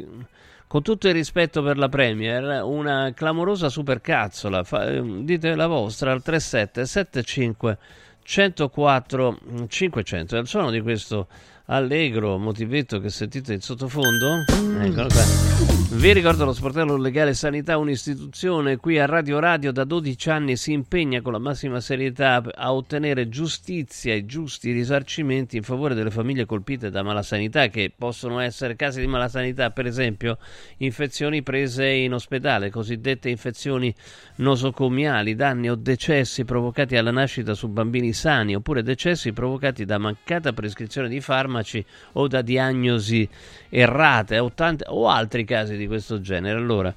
con tutto il rispetto per la Premier, una clamorosa supercazzola. Fa, eh, dite la vostra al 3775 104 500. È il suono di questo allegro, motivetto che sentite in sottofondo. Eccolo qua. Vi ricordo lo sportello legale sanità, un'istituzione qui a Radio Radio da 12 anni si impegna con la massima serietà a ottenere giustizia e giusti risarcimenti in favore delle famiglie colpite da malasanità, che possono essere casi di malasanità, per esempio infezioni prese in ospedale, cosiddette infezioni nosocomiali, danni o decessi provocati alla nascita su bambini sani, oppure decessi provocati da mancata prescrizione di farmaci o da diagnosi errate o, tante, o altri casi di questo genere. Allora,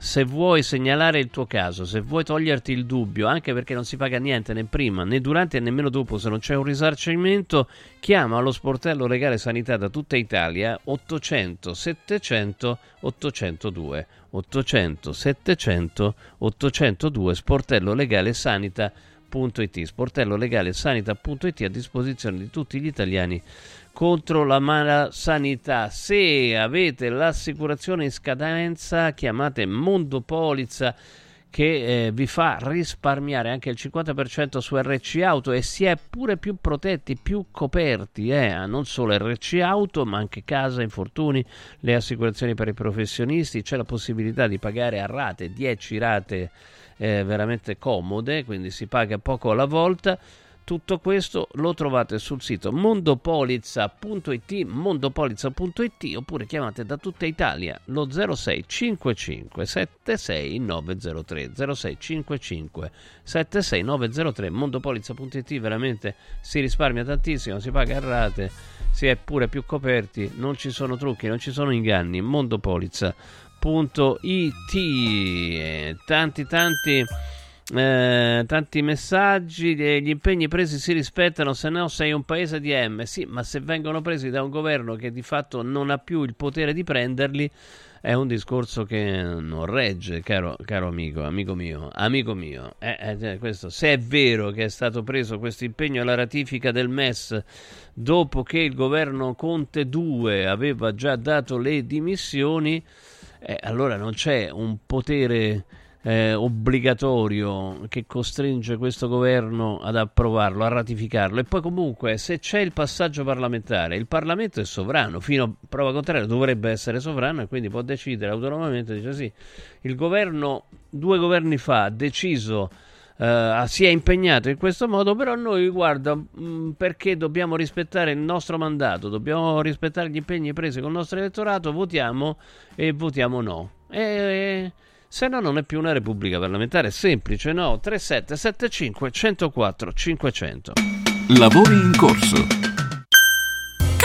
se vuoi segnalare il tuo caso, se vuoi toglierti il dubbio, anche perché non si paga niente né prima né durante e nemmeno dopo se non c'è un risarcimento, chiama lo sportello legale sanità da tutta Italia 800 700 802 800 700 802 sportello legale sanita.it sportello legale sanita.it a disposizione di tutti gli italiani contro la malasanità. Se avete l'assicurazione in scadenza, chiamate Mondopolizza che eh, vi fa risparmiare anche il 50% su RC Auto e si è pure più protetti, più coperti, eh? non solo RC Auto ma anche casa, infortuni, le assicurazioni per i professionisti, c'è la possibilità di pagare a rate, 10 rate eh, veramente comode, quindi si paga poco alla volta. Tutto questo lo trovate sul sito mondopolizza.it, mondopolizza.it oppure chiamate da tutta Italia lo 0655 76 903 0655 76 903 mondopolizza.it veramente si risparmia tantissimo, si paga a rate, si è pure più coperti, non ci sono trucchi, non ci sono inganni, mondopolizza.it tanti tanti eh, tanti messaggi, gli impegni presi si rispettano, se no sei un paese di M. Sì, ma se vengono presi da un governo che di fatto non ha più il potere di prenderli, è un discorso che non regge, caro, caro amico, amico mio, amico mio. Eh, eh, questo, se è vero che è stato preso questo impegno alla ratifica del MES dopo che il governo Conte 2 aveva già dato le dimissioni, eh, allora non c'è un potere eh, obbligatorio che costringe questo governo ad approvarlo, a ratificarlo. E poi comunque se c'è il passaggio parlamentare, il Parlamento è sovrano, fino a prova contraria dovrebbe essere sovrano e quindi può decidere autonomamente, dice sì, il governo due governi fa ha deciso Uh, si è impegnato in questo modo, però noi guarda mh, mm, perché dobbiamo rispettare il nostro mandato, dobbiamo rispettare gli impegni presi con il nostro elettorato, votiamo e votiamo no. E, se no non è più una repubblica parlamentare, semplice, no? 3775 104 500. Lavori in corso.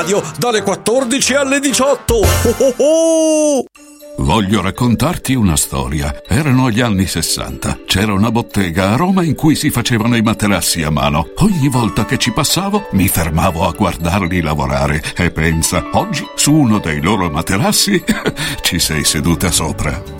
Radio dalle 14 alle 18. Oh oh oh! Voglio raccontarti una storia. Erano gli anni 60. C'era una bottega a Roma in cui si facevano i materassi a mano. Ogni volta che ci passavo mi fermavo a guardarli lavorare e pensa, oggi su uno dei loro materassi [laughs] ci sei seduta sopra.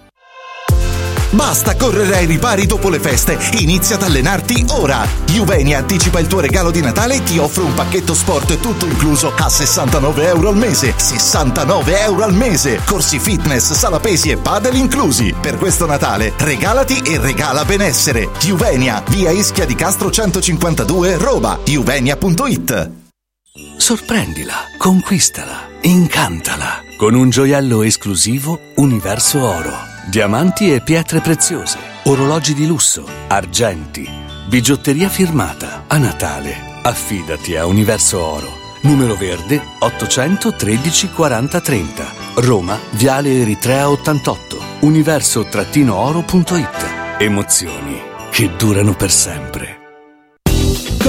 Basta correre ai ripari dopo le feste, inizia ad allenarti ora. Juvenia anticipa il tuo regalo di Natale e ti offre un pacchetto sport tutto incluso a 69 euro al mese. 69 euro al mese! Corsi fitness, sala pesi e padel inclusi. Per questo Natale regalati e regala benessere. Juvenia, via Ischia di Castro 152, Roma. Juvenia.it Sorprendila, conquistala, incantala con un gioiello esclusivo Universo Oro. Diamanti e pietre preziose, orologi di lusso, argenti, bigiotteria firmata. A Natale, affidati a Universo Oro. Numero verde 813 40 30. Roma, Viale Eritrea 88. Universo-oro.it. Emozioni che durano per sempre.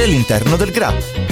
all'interno del GRAP.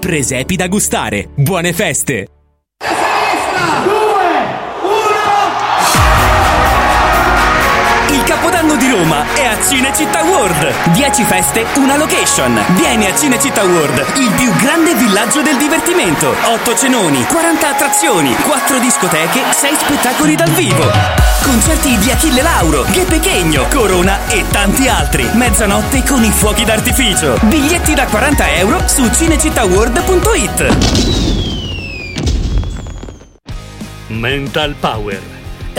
Presepi da gustare. Buone feste! Il Capodanno di Roma Cinecittà World. 10 feste, una location. Vieni a Cinecittà World, il più grande villaggio del divertimento. 8 cenoni, 40 attrazioni, 4 discoteche, 6 spettacoli dal vivo. Concerti di Achille Lauro, Ghe Pechegno, Corona e tanti altri. Mezzanotte con i fuochi d'artificio. Biglietti da 40 euro su cinecittàworld.it. Mental Power.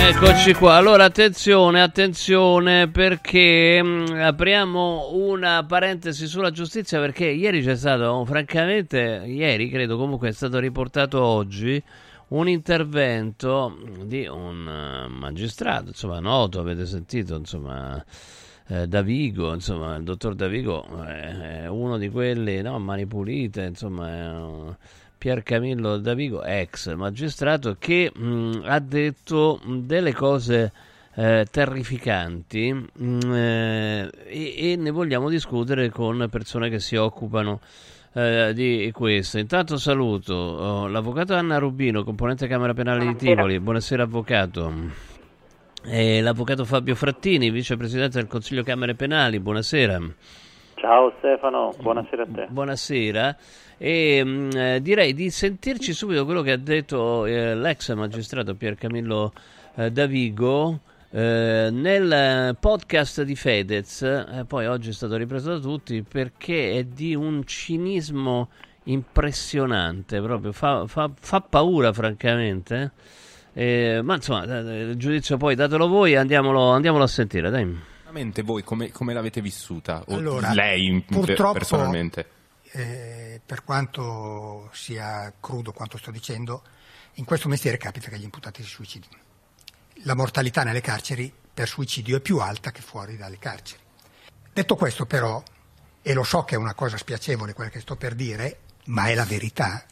Eccoci qua, allora attenzione, attenzione perché mh, apriamo una parentesi sulla giustizia perché ieri c'è stato, francamente, ieri credo comunque è stato riportato oggi un intervento di un uh, magistrato, insomma noto, avete sentito, insomma eh, Davigo, insomma il dottor Davigo è, è uno di quelli, no, mani pulite, insomma è... Pier Camillo Davigo, ex magistrato, che mh, ha detto delle cose eh, terrificanti mh, eh, e, e, ne vogliamo discutere con persone che si occupano eh, di questo. Intanto saluto oh, l'avvocato Anna Rubino, componente Camera Penale di Tivoli. Buonasera avvocato. E l'avvocato Fabio Frattini, vicepresidente del Consiglio Camere Penali. Buonasera. Ciao Stefano, buonasera a te. Buonasera e mh, mm, eh, direi di sentirci subito quello che ha detto eh, l'ex magistrato Pier Camillo eh, Davigo eh, nel podcast di Fedez, eh, poi oggi è stato ripreso da tutti perché è di un cinismo impressionante, proprio fa, fa, fa paura francamente. Eh, ma insomma, il giudizio poi datelo voi, andiamolo, andiamolo a sentire, dai. Voi come, come l'avete vissuta? O allora, lei purtroppo, personalmente? Eh, per quanto sia crudo quanto sto dicendo, in questo mestiere capita che gli imputati si suicidino. La mortalità nelle carceri per suicidio è più alta che fuori dalle carceri. Detto questo però, e lo so che è una cosa spiacevole quella che sto per dire, ma è la verità,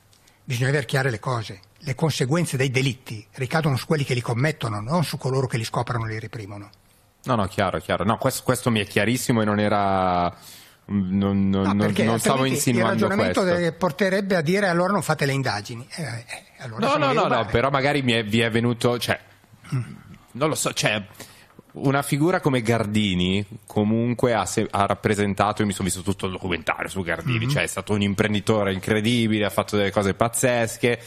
bisogna avere chiare le cose. Le conseguenze dei delitti ricadono su quelli che li commettono, non su coloro che li scoprono e li reprimono. No, no, chiaro, chiaro. No, questo, questo mi è chiarissimo e non era Non, non, No, non- stavo altrimenti il insinuando ragionamento questo. porterebbe a dire allora non fate le indagini. Eh, eh, allora No, no, no, no, però magari mi è, vi è venuto, cioè, non lo so, cioè, una figura come Gardini comunque ha, se- ha rappresentato, io mi sono visto tutto il documentario su Gardini, Mhm. cioè è stato un imprenditore incredibile, ha fatto delle cose pazzesche.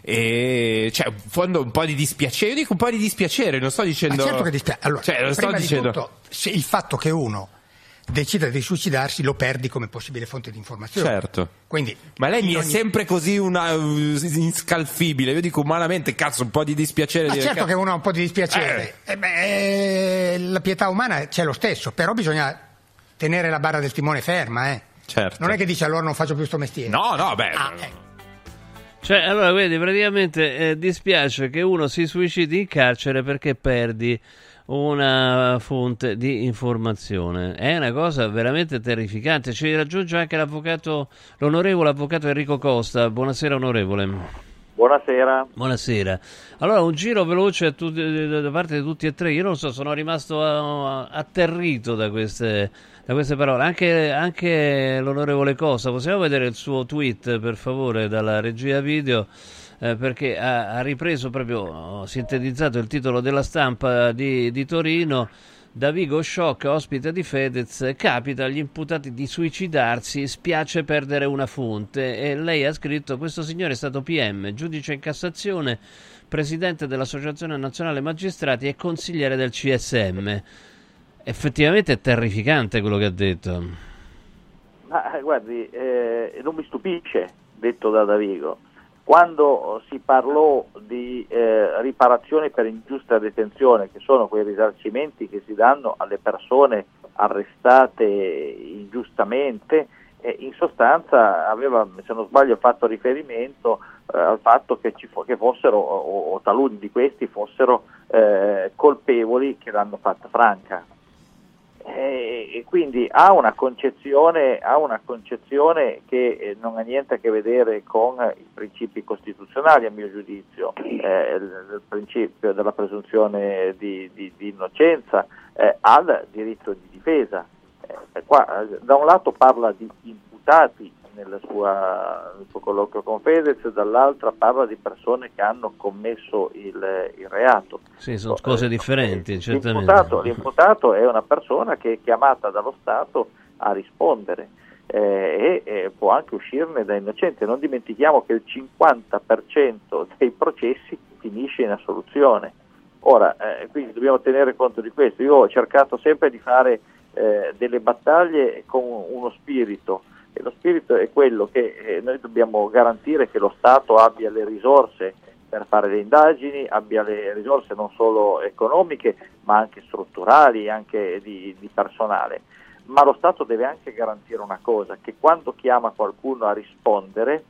E cioè, in fondo un po' di dispiacere, io dico un po' di dispiacere, non sto Ma dicendo. certo che dispiace. Allora, cioè, lo sto dicendo. di tutto, il fatto che uno decida di suicidarsi lo perdi come possibile fonte di informazione. Certo. Quindi, Ma lei mi in è ogni- sempre così una, uh, inscalfibile. Io dico umanamente, cazzo, un po' di dispiacere. Ma dire, certo cazzo- che uno ha un po' di dispiacere. Eh beh, eh, la pietà umana c'è lo stesso, però bisogna tenere la barra del timone ferma. Eh. Certo. Non è che dice allora non faccio più sto mestiere. No, no, beh. Ah, eh. Cioè, allora, vedi, praticamente eh, dispiace che uno si suicidi in carcere perché perdi una fonte di informazione. È una cosa veramente terrificante. Ci raggiunge anche l'avvocato, l'onorevole avvocato Enrico Costa. Buonasera, onorevole. Buonasera. Buonasera. Allora, un giro veloce da parte di tutti e tre. Io non so, sono rimasto eh, atterrito da queste, da queste parole. Anche, anche l'onorevole Costa, possiamo vedere il suo tweet, per favore, dalla regia video? Eh, perché ha, ha ripreso proprio, ho sintetizzato il titolo della stampa di, di Torino. Davigo shock, ospite di Fedez, capita agli imputati di suicidarsi, spiace perdere una fonte e lei ha scritto questo signore è stato PM, giudice in Cassazione, presidente dell'Associazione Nazionale Magistrati e consigliere del CSM. Effettivamente è terrificante quello che ha detto. Ma eh, guardi, eh, non mi stupisce, detto da Davigo. Quando si parlò di eh, riparazioni per ingiusta detenzione, che sono quei risarcimenti che si danno alle persone arrestate ingiustamente, eh, in sostanza aveva, se non sbaglio, fatto riferimento eh, al fatto che, fo- che fossero, o, o taluni di questi fossero eh, colpevoli che l'hanno fatta franca. Eh, e quindi ha una concezione, ha una concezione che eh, non ha niente a che vedere con i principi costituzionali, a mio giudizio, eh, il, principio della presunzione di, di- di innocenza, eh, al diritto di difesa. Eh, qua, eh, da un lato parla di imputati sua- nel suo colloquio con Fedez, dall'altra parla di persone che hanno commesso il, il reato. Sì, sono cose differenti, certamente. L'imputato, l'imputato è una persona che è chiamata dallo Stato a rispondere eh, e, e può anche uscirne da innocente. Non dimentichiamo che il 50% dei processi finisce in assoluzione. Ora, eh, quindi dobbiamo tenere conto di questo. Io ho cercato sempre di fare eh, delle battaglie con uno spirito e lo spirito è quello che eh, noi dobbiamo garantire che lo Stato abbia le risorse per fare le indagini, abbia le risorse non solo economiche ma anche strutturali, anche di, di personale. Ma lo Stato deve anche garantire una cosa, che quando chiama qualcuno a rispondere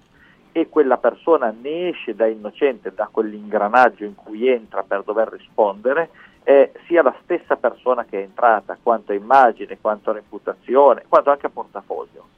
e quella persona ne esce da innocente, da quell'ingranaggio in cui entra per dover rispondere, eh, sia la stessa persona che è entrata, quanto a immagine, quanto a reputazione, quanto anche a portafoglio.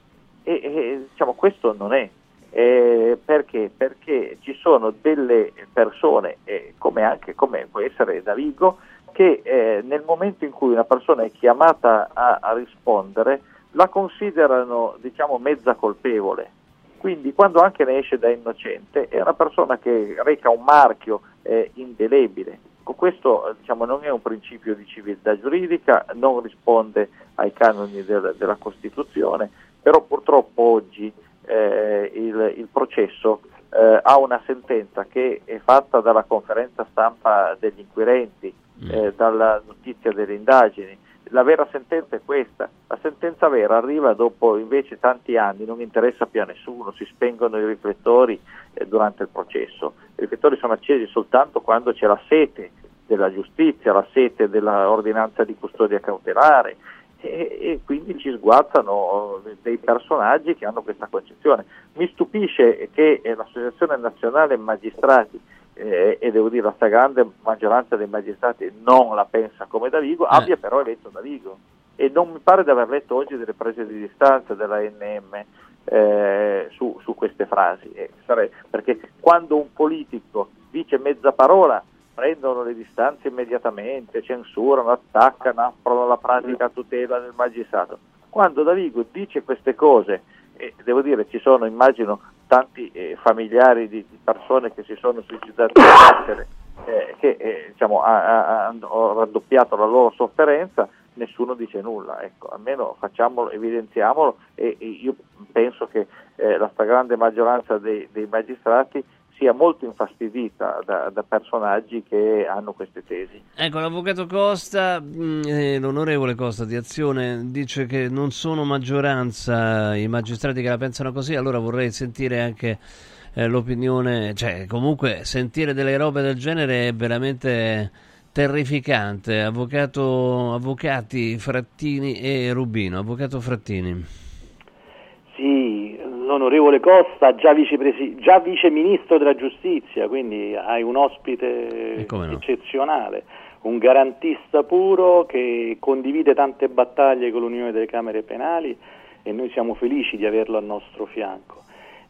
E, e, diciamo, questo non è. Eh, perché? Perché ci sono delle persone, eh, come anche come può essere Davigo, che eh, nel momento in cui una persona è chiamata a, a rispondere la considerano diciamo mezza colpevole. Quindi quando anche ne esce da innocente è una persona che reca un marchio eh, indelebile. Questo diciamo, non è un principio di civiltà giuridica, non risponde ai canoni del- della Costituzione, però purtroppo oggi eh, il, il processo eh, ha una sentenza che è fatta dalla conferenza stampa degli inquirenti, eh, dalla notizia delle indagini. La vera sentenza è questa, la sentenza vera arriva dopo invece tanti anni, non interessa più a nessuno, si spengono i riflettori eh, durante il processo. I riflettori sono accesi soltanto quando c'è la sete della giustizia, la sete dell'ordinanza di custodia cautelare e, e quindi ci sguazzano eh, dei personaggi che hanno questa concezione. Mi stupisce che eh, l'Associazione Nazionale Magistrati eh, e devo dire la stragrande maggioranza dei magistrati non la pensa come Davigo, abbia però eletto Davigo. E non mi pare di aver letto oggi delle prese di distanza della NM eh, su, su queste frasi, Eh, perché quando un politico dice mezza parola prendono le distanze immediatamente, censurano, attaccano, aprono la pratica a tutela del magistrato. quando Davigo dice queste cose, e devo dire ci sono, immagino, tanti eh, familiari di, di persone che si sono suicidati in carcere, eh, che eh, diciamo, ha- ha- hanno raddoppiato la loro sofferenza, nessuno dice nulla, ecco, almeno facciamolo, evidenziamolo e, e io penso che eh, la stragrande maggioranza dei, dei magistrati sia molto infastidita da, da personaggi che hanno queste tesi. Ecco, l'avvocato Costa, mh, eh, l'onorevole Costa di Azione, dice che non sono maggioranza i magistrati che la pensano così, allora vorrei sentire anche eh, l'opinione, cioè comunque sentire delle robe del genere è veramente terrificante. Avvocato, avvocati Frattini e Rubino, avvocato Frattini. Sì, l'onorevole Costa, già, vicepresi- già vice ministro della giustizia, quindi hai un ospite no. eccezionale, un garantista puro che condivide tante battaglie con l'Unione delle Camere Penali e noi siamo felici di averlo al nostro fianco.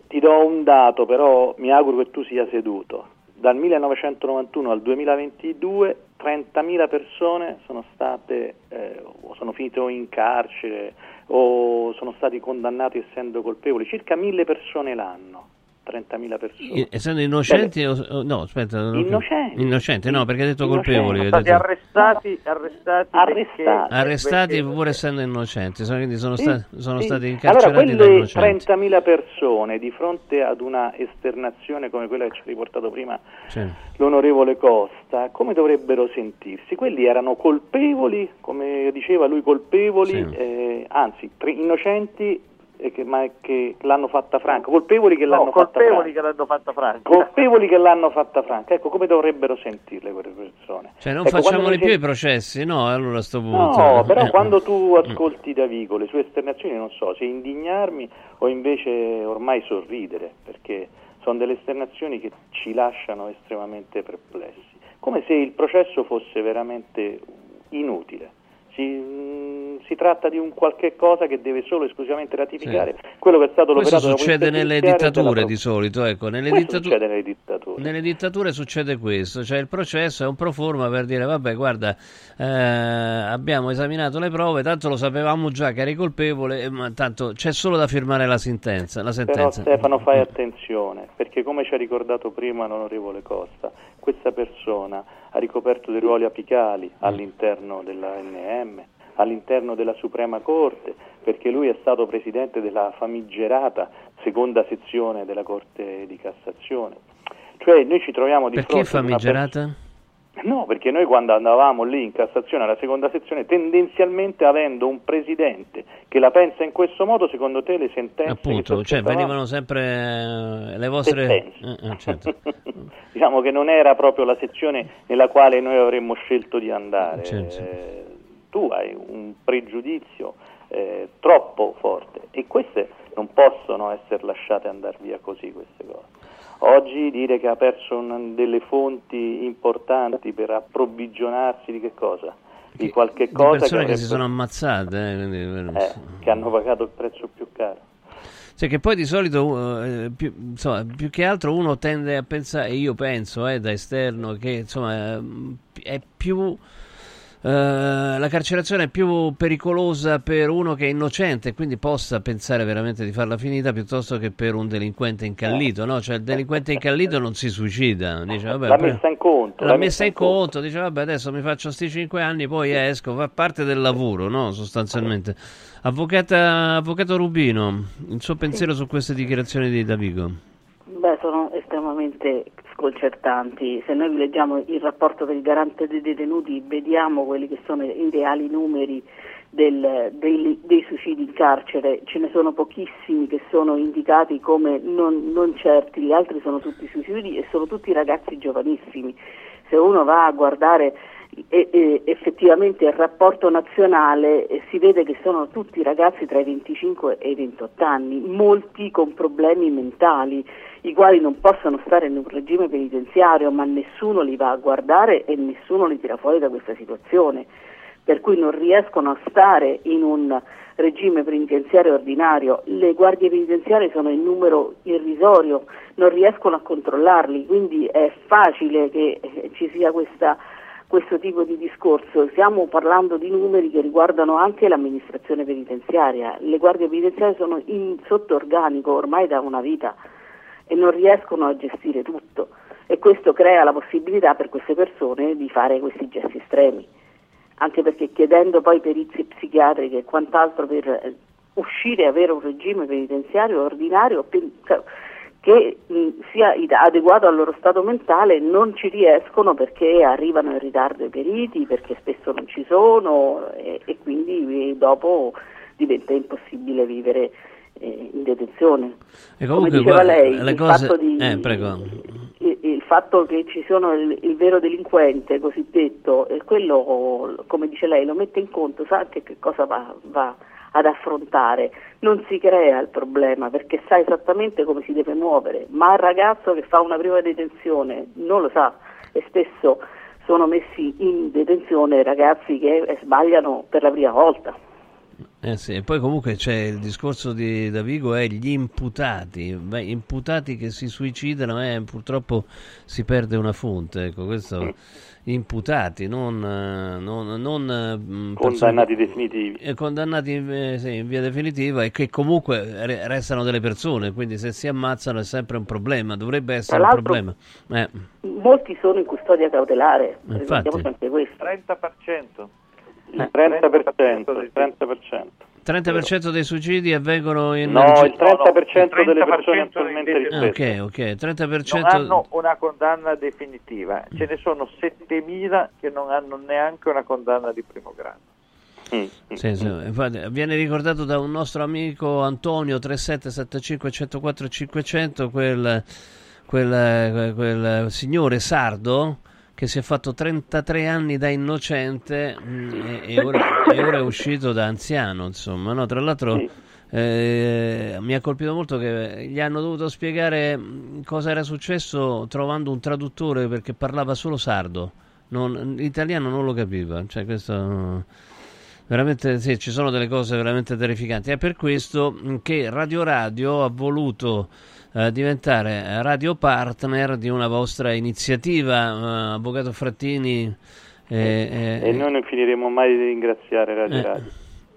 Ti do un dato, però mi auguro che tu sia seduto. Dal 1991 al 2022 30.000 persone sono state eh, o sono finite in carcere o sono stati condannati essendo colpevoli, circa 1.000 persone l'anno. 30.000 persone. Essendo innocenti o, o- no, aspetta, non. Innocenti. Innocenti, no, perché hai detto Innocenti. colpevoli. Sono Stati detto- arrestati, arrestati, Arrestati. Arrestati perché- pur essendo innocenti, sono- quindi sono, Sì, sta- sono sì. stati Allora, incarcerati da quelle innocenti. 30.000 persone di fronte ad una esternazione come quella che ci ha riportato prima Sì. l'onorevole Costa, come dovrebbero sentirsi? Quelli erano colpevoli, come diceva lui, colpevoli, Sì. eh, anzi, innocenti e che, ma che l'hanno fatta franca, colpevoli che No, l'hanno fatta colpevoli franca. che l'hanno fatta franca. Colpevoli che l'hanno fatta franca, ecco come dovrebbero sentirle quelle persone. Cioè, non Ecco, facciamoli più i sent- processi, no? Allora a sto punto. No, però Eh, quando tu ascolti Davigo le sue esternazioni non so se indignarmi o invece ormai sorridere, perché sono delle esternazioni che ci lasciano estremamente perplessi, come se il processo fosse veramente inutile. Si, mm, si tratta di un qualche cosa che deve solo e esclusivamente ratificare quello che è stato Questo l'operato succede nelle dittature di solito, ecco, nelle, Questo dittatu- succede nelle dittature. nelle dittature succede questo, cioè il processo è un pro forma per dire vabbè guarda eh, abbiamo esaminato le prove, tanto lo sapevamo già che eri colpevole, eh, ma tanto c'è solo da firmare la sentenza. La Però sentenza. Stefano fai attenzione, perché come ci ha ricordato prima l'onorevole Costa, questa persona ha ricoperto dei ruoli apicali all'interno dell'ANM, all'interno della Suprema Corte, perché lui è stato presidente della famigerata seconda sezione della Corte di Cassazione. Cioè noi ci troviamo di Perché fronte una famigerata? No, perché noi quando andavamo lì in Cassazione alla seconda sezione, tendenzialmente avendo un presidente che la pensa in questo modo, secondo te le sentenze Appunto, cioè venivano sempre eh, le vostre... Sentenze. Eh, eh, certo. [laughs] diciamo che non era proprio la sezione nella quale noi avremmo scelto di andare. Certo. Eh, tu hai un pregiudizio eh, troppo forte e queste non possono essere lasciate andare via così queste cose. Oggi dire che ha perso un- delle fonti importanti per approvvigionarsi di che cosa? Di qualche Di cosa persone che avrebbe- si sono ammazzate, eh, quindi, eh, che hanno pagato il prezzo più caro. Cioè che poi di solito, eh, più, insomma, più che altro uno tende a pensare, e io penso eh, da esterno, che insomma è più... eh, la carcerazione è più pericolosa per uno che è innocente e quindi possa pensare veramente di farla finita piuttosto che per un delinquente incallito, no? Cioè il delinquente incallito non si suicida, dice vabbè, La poi- messa in conto. la messa in conto, dice vabbè adesso mi faccio sti 5 anni, poi esco, fa parte del lavoro, no? Sostanzialmente. Avvocata, avvocato Rubino, il suo pensiero su queste dichiarazioni di Davigo? Beh, sono estremamente sconcertanti. Se noi leggiamo il rapporto del garante dei detenuti, vediamo quelli che sono i reali numeri del- dei, dei suicidi in carcere, ce ne sono pochissimi che sono indicati come non, non certi, gli altri sono tutti suicidi e sono tutti ragazzi giovanissimi. Se uno va a guardare e- e effettivamente il rapporto nazionale eh, si vede che sono tutti ragazzi tra i 25 e i 28 anni, molti con problemi mentali, i quali non possono stare in un regime penitenziario, ma nessuno li va a guardare e nessuno li tira fuori da questa situazione, per cui non riescono a stare in un regime penitenziario ordinario, le guardie penitenziarie sono in numero irrisorio, non riescono a controllarli, quindi è facile che eh, ci sia questa questo tipo di discorso, stiamo parlando di numeri che riguardano anche l'amministrazione penitenziaria, le guardie penitenziarie sono in, sotto organico ormai da una vita e non riescono a gestire tutto. E questo crea la possibilità per queste persone di fare questi gesti estremi, anche perché chiedendo poi perizie psichiatriche e quant'altro per eh, uscire e avere un regime penitenziario ordinario che mh, sia adeguato al loro stato mentale non ci riescono perché arrivano in ritardo i periti, perché spesso non ci sono e, e quindi eh, dopo diventa impossibile vivere eh, in detenzione. E Come diceva guarda, lei, le il, cose... fatto di, eh, il, il fatto che ci sono il, il vero delinquente cosiddetto, e quello, come dice lei, lo mette in conto, sa anche che cosa va, va ad affrontare, non si crea il problema perché sa esattamente come si deve muovere, ma il ragazzo che fa una prima detenzione non lo sa e spesso sono messi in detenzione ragazzi che sbagliano per la prima volta. Eh sì, e poi comunque c'è il discorso di Davigo è gli imputati, Beh, imputati che si suicidano eh, purtroppo si perde una fonte, ecco, questo imputati, non, eh, non, non mh, Condannati persone- definitivi. eh, condannati eh, sì, in via definitiva e che comunque re- restano delle persone, quindi se si ammazzano è sempre un problema, dovrebbe essere un problema. Eh, Molti sono in custodia cautelare, Infatti. anche questo. 30%. Il 30%, il 30%. 30% dei suicidi avvengono in... No, il 30% il delle 30% persone attualmente invece- rispetto. Ok, ok, 30%... Non hanno una condanna definitiva, ce ne sono 7.000 che non hanno neanche una condanna di primo grado. Sì, sì, infatti, viene ricordato da un nostro amico Antonio 3775 104 500 quel, quel, quel signore sardo che si è fatto 33 anni da innocente mm, e, e ora, e ora è uscito da anziano insomma no? tra l'altro eh, mi ha colpito molto che gli hanno dovuto spiegare mm, cosa era successo trovando un traduttore perché parlava solo sardo non- l'italiano non lo capiva cioè questo Veramente sì, ci sono delle cose veramente terrificanti. È per questo mh, che Radio Radio ha voluto eh, diventare radio partner di una vostra iniziativa, eh, Avvocato Frattini. eh, eh, E noi non finiremo mai di ringraziare Radio eh, Radio.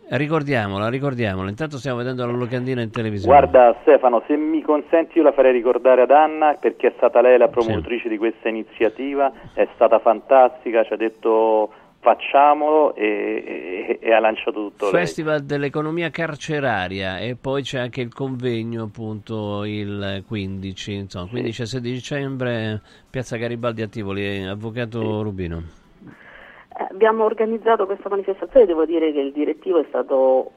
ricordiamola, ricordiamola. Intanto stiamo vedendo la locandina in televisione. Guarda Stefano, se mi consenti io la farei ricordare ad Anna perché è stata lei la promotrice di questa iniziativa, è stata fantastica, ci ha detto facciamolo e, e- e ha lanciato tutto lei. Festival dell'economia carceraria e poi c'è anche il convegno appunto il 15, insomma, 15 e 16 dicembre, Piazza Garibaldi a Tivoli, Avvocato Rubino. Eh, Abbiamo organizzato questa manifestazione, devo dire che il direttivo è stato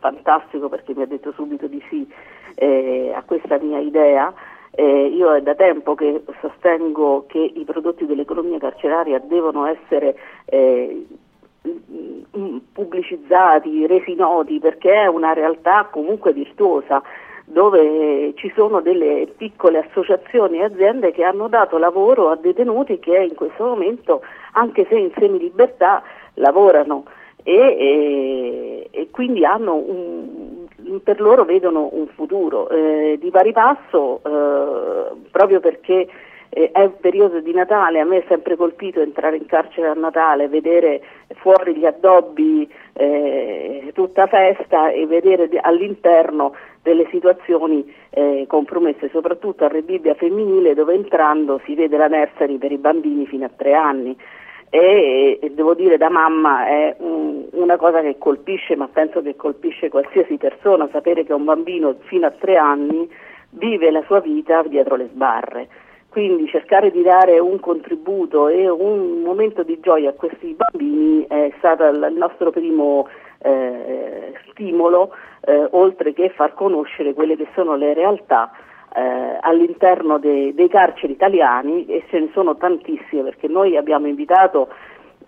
fantastico perché mi ha detto subito di sì eh, a questa mia idea. Eh, io è da tempo che sostengo che i prodotti dell'economia carceraria devono essere eh, mm, pubblicizzati, resi noti perché è una realtà comunque virtuosa dove ci sono delle piccole associazioni e aziende che hanno dato lavoro a detenuti che in questo momento, anche se in semilibertà, lavorano. E, e- e quindi hanno un, per loro vedono un futuro. Eh, di pari passo, eh, proprio perché eh, è un periodo di Natale, a me è sempre colpito entrare in carcere a Natale, vedere fuori gli addobbi, eh, tutta festa e vedere all'interno delle situazioni eh, compromesse, soprattutto a Rebibbia femminile dove entrando si vede la nursery per i bambini fino a tre anni. E, e devo dire da mamma è un- una cosa che colpisce, ma penso che colpisce qualsiasi persona, sapere che un bambino fino a tre anni vive la sua vita dietro le sbarre. Quindi cercare di dare un contributo e un momento di gioia a questi bambini è stato il nostro primo eh, stimolo, eh, oltre che far conoscere quelle che sono le realtà eh, all'interno de- dei carceri italiani e ce ne sono tantissime perché noi abbiamo invitato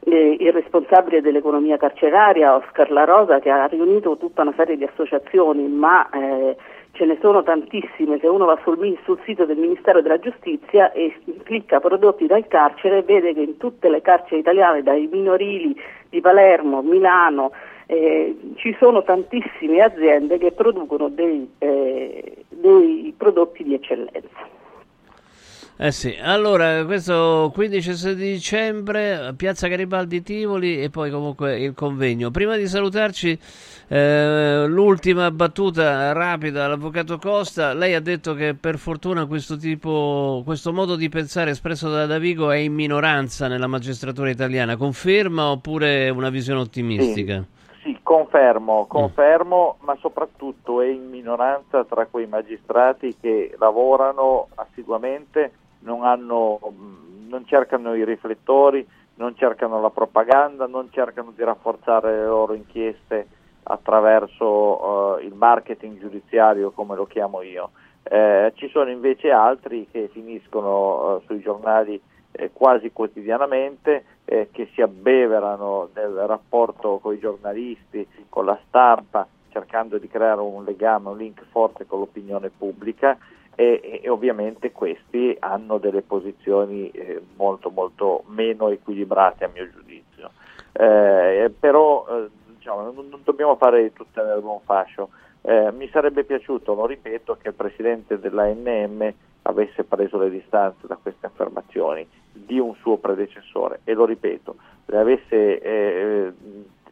eh, il responsabile dell'economia carceraria, Oscar La Rosa, che ha riunito tutta una serie di associazioni, ma eh, ce ne sono tantissime. Se uno va sul, sul sito del Ministero della Giustizia e clicca prodotti dal carcere, vede che in tutte le carceri italiane, dai minorili di Palermo, Milano, eh, ci sono tantissime aziende che producono dei, eh, dei prodotti di eccellenza. Eh sì, allora questo 15 dicembre, Piazza Garibaldi Tivoli e poi comunque il convegno. Prima di salutarci, eh, l'ultima battuta rapida all'avvocato Costa. Lei ha detto che per fortuna questo tipo, questo modo di pensare espresso da Davigo è in minoranza nella magistratura italiana. Conferma oppure una visione ottimistica? Sì, confermo, confermo, ma soprattutto è in minoranza tra quei magistrati che lavorano assiduamente, non, hanno, non cercano i riflettori, non cercano la propaganda, non cercano di rafforzare le loro inchieste attraverso eh, il marketing giudiziario, come lo chiamo io. Eh, ci sono invece altri che finiscono eh, sui giornali eh, quasi quotidianamente, eh, che si abbeverano del rapporto con i giornalisti, con la stampa, cercando di creare un legame, un link forte con l'opinione pubblica e, e ovviamente questi hanno delle posizioni eh, molto molto meno equilibrate a mio giudizio. Eh, però eh, diciamo, non, non, dobbiamo fare tutte nel buon fascio. Eh, mi sarebbe piaciuto, lo ripeto, che il presidente dell'ANM avesse preso le distanze da queste affermazioni di un suo predecessore e lo ripeto, le avesse eh,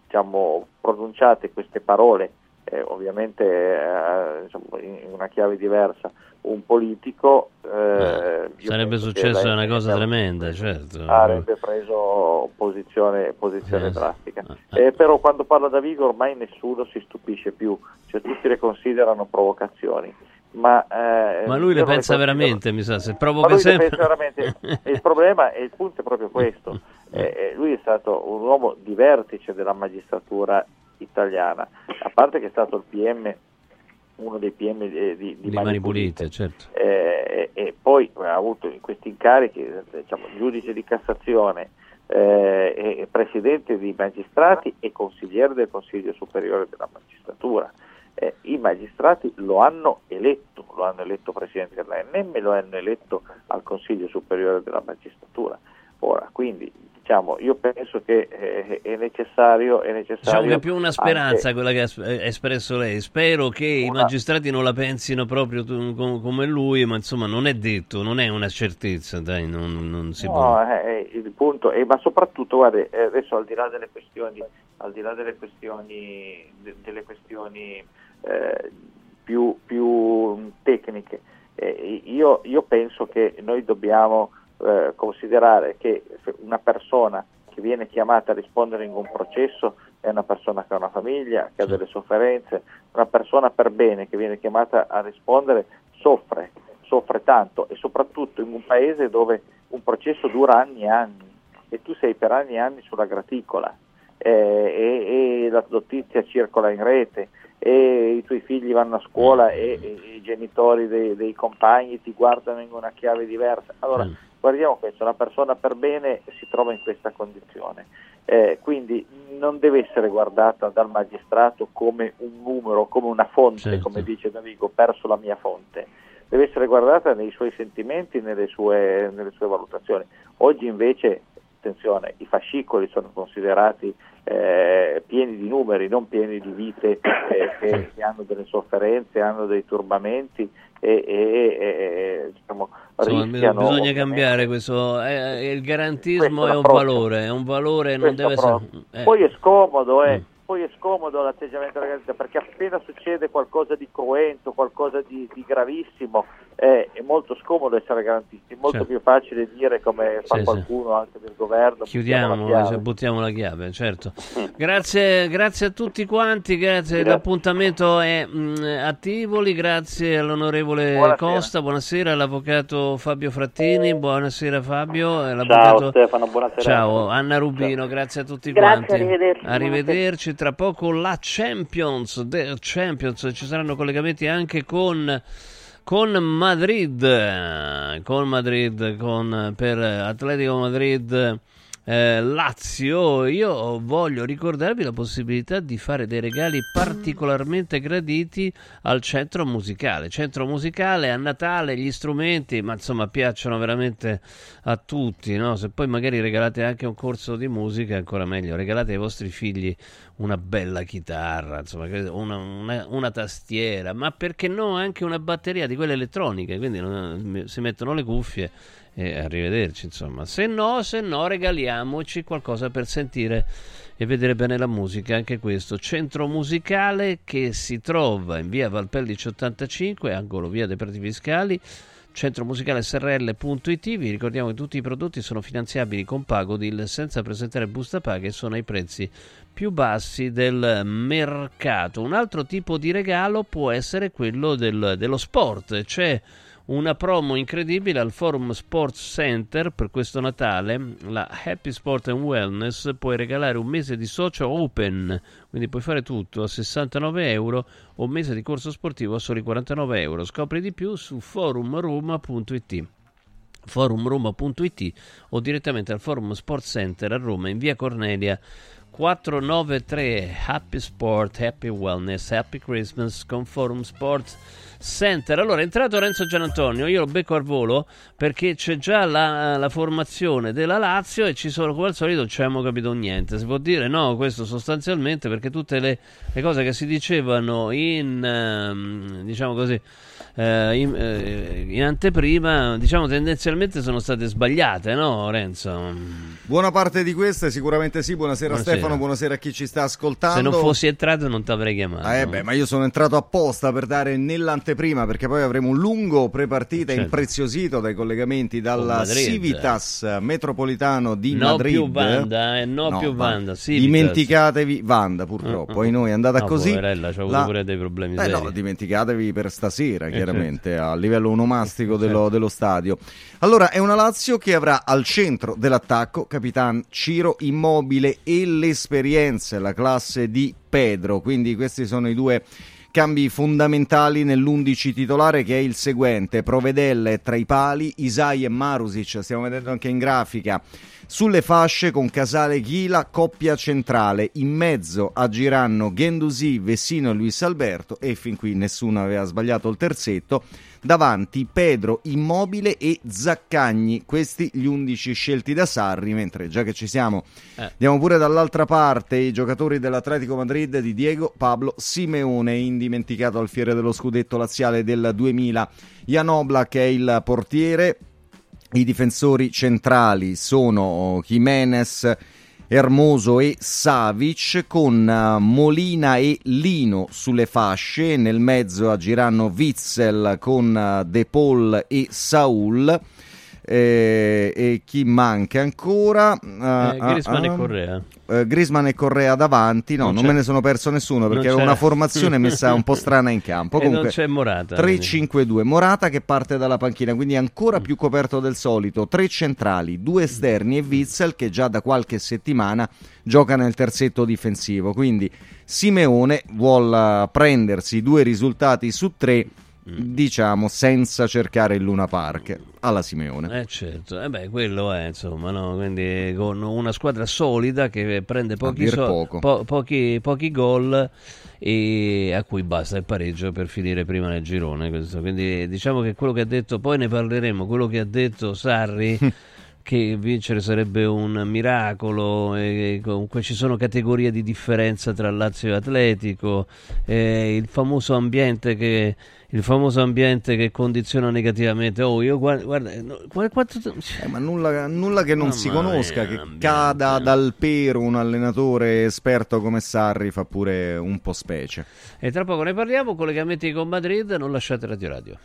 diciamo, pronunciate queste parole, eh, ovviamente eh, diciamo, in una chiave diversa, un politico eh, sarebbe successa una cosa tremenda, certo. Avrebbe preso posizione, posizione Eh, drastica. Eh, però quando parla da Vigo ormai nessuno si stupisce più, cioè tutti le considerano provocazioni. Ma, eh, Ma lui le pensa veramente, mi sa, se provoca lui sempre... veramente. Il problema e il punto è proprio questo. [laughs] Eh, eh, lui è stato un uomo di vertice della magistratura italiana, a parte che è stato il PM, uno dei PM di, di, di mani pulite, certo. eh, e, poi ha avuto in questi incarichi eh, diciamo, giudice di Cassazione, eh, presidente di magistrati e consigliere del Consiglio Superiore della Magistratura. Eh, I magistrati lo hanno eletto, lo hanno eletto presidente dell'ANM, lo hanno eletto al Consiglio Superiore della Magistratura. Ora, quindi diciamo, io penso che eh, è necessario, è necessario Diciamo che è più una speranza anche- quella che ha ha espresso lei. Spero che i Una- magistrati non la pensino proprio come lui, ma insomma non è detto, non è una certezza, dai, non, non si può. No, eh, eh, il punto, è, ma soprattutto, guarda, eh, adesso al di là delle questioni, al di là delle questioni, de- delle questioni eh, più, più tecniche, eh, io, io penso che noi dobbiamo eh, considerare che una persona che viene chiamata a rispondere in un processo è una persona che ha una famiglia, che ha delle sofferenze, una persona per bene che viene chiamata a rispondere soffre, soffre tanto e soprattutto in un paese dove un processo dura anni e anni e tu sei per anni e anni sulla graticola. Eh, e, e la notizia circola in rete e i tuoi figli vanno a scuola e, e i genitori dei, dei compagni ti guardano in una chiave diversa. Allora, guardiamo questo, una persona per bene si trova in questa condizione. Eh, quindi non deve essere guardata dal magistrato come un numero, come una fonte, Certo. come dice Davigo, perso la mia fonte. Deve essere guardata nei suoi sentimenti, nelle sue, nelle sue valutazioni. Oggi invece, attenzione, i fascicoli sono considerati eh, pieni di numeri, non pieni di vite eh, che, che hanno delle sofferenze, hanno dei turbamenti e, e- e- diciamo, Insomma, rischiano bisogna cambiare questo. eh, il garantismo è un valore, è un valore, non deve essere. eh. Poi è scomodo, eh, Mm. poi è scomodo l'atteggiamento della garanzia perché appena succede qualcosa di cruento, qualcosa di, di gravissimo, eh, è molto scomodo essere garantisti, è molto Certo. più facile dire come fa Sì, sì. qualcuno anche del governo. Chiudiamo, buttiamo la chiave. cioè, buttiamo la chiave, certo. Grazie, grazie a tutti quanti, grazie. Grazie. L'appuntamento è mh, a Tivoli, grazie all'onorevole Buonasera. Costa, buonasera all'avvocato Fabio Frattini, buonasera Fabio. Ciao Stefano, buonasera. Ciao Anna Rubino, grazie a tutti Grazie, quanti. arrivederci, Arrivederci. Tra poco la Champions, The Champions, ci saranno collegamenti anche con con Madrid, con Madrid, con, per Atletico Madrid eh, Lazio, io voglio ricordarvi la possibilità di fare dei regali particolarmente graditi al centro musicale. Centro musicale a Natale, gli strumenti, ma insomma piacciono veramente a tutti. No? Se poi magari regalate anche un corso di musica, ancora meglio. Regalate ai vostri figli una bella chitarra, insomma, una, una, una tastiera, ma perché no anche una batteria di quelle elettroniche. Quindi non, si mettono le cuffie e arrivederci insomma. Se no se no regaliamoci qualcosa per sentire e vedere bene la musica anche questo. Centro musicale che si trova in via Valpellice 85 angolo via dei Prati Fiscali centro musicale srl.it vi ricordiamo che tutti i prodotti sono finanziabili con Pagodil senza presentare busta paga e sono ai prezzi più bassi del mercato. Un altro tipo di regalo può essere quello del, dello sport. C'è una promo incredibile al Forum Sports Center per questo Natale, la Happy Sport and Wellness, puoi regalare un mese di socio open, quindi puoi fare tutto a 69 euro o un mese di corso sportivo a soli 49 euro. Scopri di più su forumroma.it forumroma.it o direttamente al Forum Sports Center a Roma in via Cornelia 493 Happy Sport, Happy Wellness, Happy Christmas con Forum Sports Center. Allora è entrato Renzo Gianantonio, io lo becco al volo perché c'è già la, la, formazione della Lazio e ci sono, come al solito, non ci abbiamo capito niente. Si può dire no, questo sostanzialmente perché tutte le, le cose che si dicevano in, ehm, diciamo così, eh, in, eh, in, anteprima, diciamo tendenzialmente sono state sbagliate, no Renzo? Buona parte di queste sicuramente sì. Buonasera, buonasera. Stefano, buonasera a chi ci sta ascoltando. Se non fossi entrato non ti avrei chiamato. Ah, eh beh, ma io sono entrato apposta per dare nell'anteprima perché poi avremo un lungo prepartita certo. impreziosito dai collegamenti dalla Civitas Metropolitano di no Madrid. Più Vanda, eh, no, no più Vanda, Civitas. Dimenticatevi Vanda purtroppo, uh, uh. e noi è andata no, così. Poverella, avuto la... pure dei problemi eh, seri. no, dimenticatevi per stasera, eh, chiaramente, certo. a livello onomastico dello, certo. dello stadio. Allora, è una Lazio che avrà al centro dell'attacco Capitan Ciro Immobile e l'esperienza la classe di Pedro. Quindi questi sono i due cambi fondamentali nell'11 titolare che è il seguente: Provedelle tra i pali, Isai e Marusic, stiamo vedendo anche in grafica. Sulle fasce con Casale Ghila, coppia centrale. In mezzo agiranno Gendusi, Vessino e Luis Alberto e fin qui nessuno aveva sbagliato il terzetto davanti Pedro Immobile e Zaccagni, questi gli undici scelti da Sarri, mentre già che ci siamo eh. andiamo pure dall'altra parte i giocatori dell'Atletico Madrid di Diego Pablo Simeone, indimenticato al fiere dello scudetto laziale del 2000. Jan Oblak è il portiere, i difensori centrali sono Jimenez Ermoso e Savic con eh, Molina e Lino sulle fasce, nel mezzo agiranno Witzel con eh, De Paul e Saul. Eh, e chi manca ancora? Uh, eh, Grisman uh, e Correa. Uh, Grisman e Correa davanti, no, non, non me ne sono perso nessuno perché era una formazione [laughs] messa un po' strana in campo. Comunque, non c'è Morata. 3-5-2, Morata che parte dalla panchina, quindi ancora mm. più coperto del solito. Tre centrali, due esterni e Witzel che già da qualche settimana gioca nel terzetto difensivo. Quindi Simeone vuole prendersi due risultati su tre diciamo senza cercare il Luna Park alla Simeone. Eh certo, eh beh, quello è insomma, no? quindi con una squadra solida che prende pochi, so- po- pochi, pochi gol e a cui basta il pareggio per finire prima nel girone. Questo. Quindi diciamo che quello che ha detto, poi ne parleremo, quello che ha detto Sarri [laughs] che vincere sarebbe un miracolo, e comunque ci sono categorie di differenza tra Lazio e Atletico, e il famoso ambiente che il famoso ambiente che condiziona negativamente. Oh, io guarda, guarda quanto... eh, ma nulla, nulla, che non Mamma si conosca, che ambiente. cada dal pero un allenatore esperto come Sarri fa pure un po' specie. E tra poco ne parliamo, collegamenti con Madrid, non lasciate Radio Radio.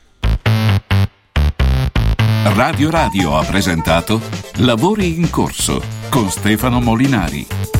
Radio Radio ha presentato Lavori in corso con Stefano Molinari.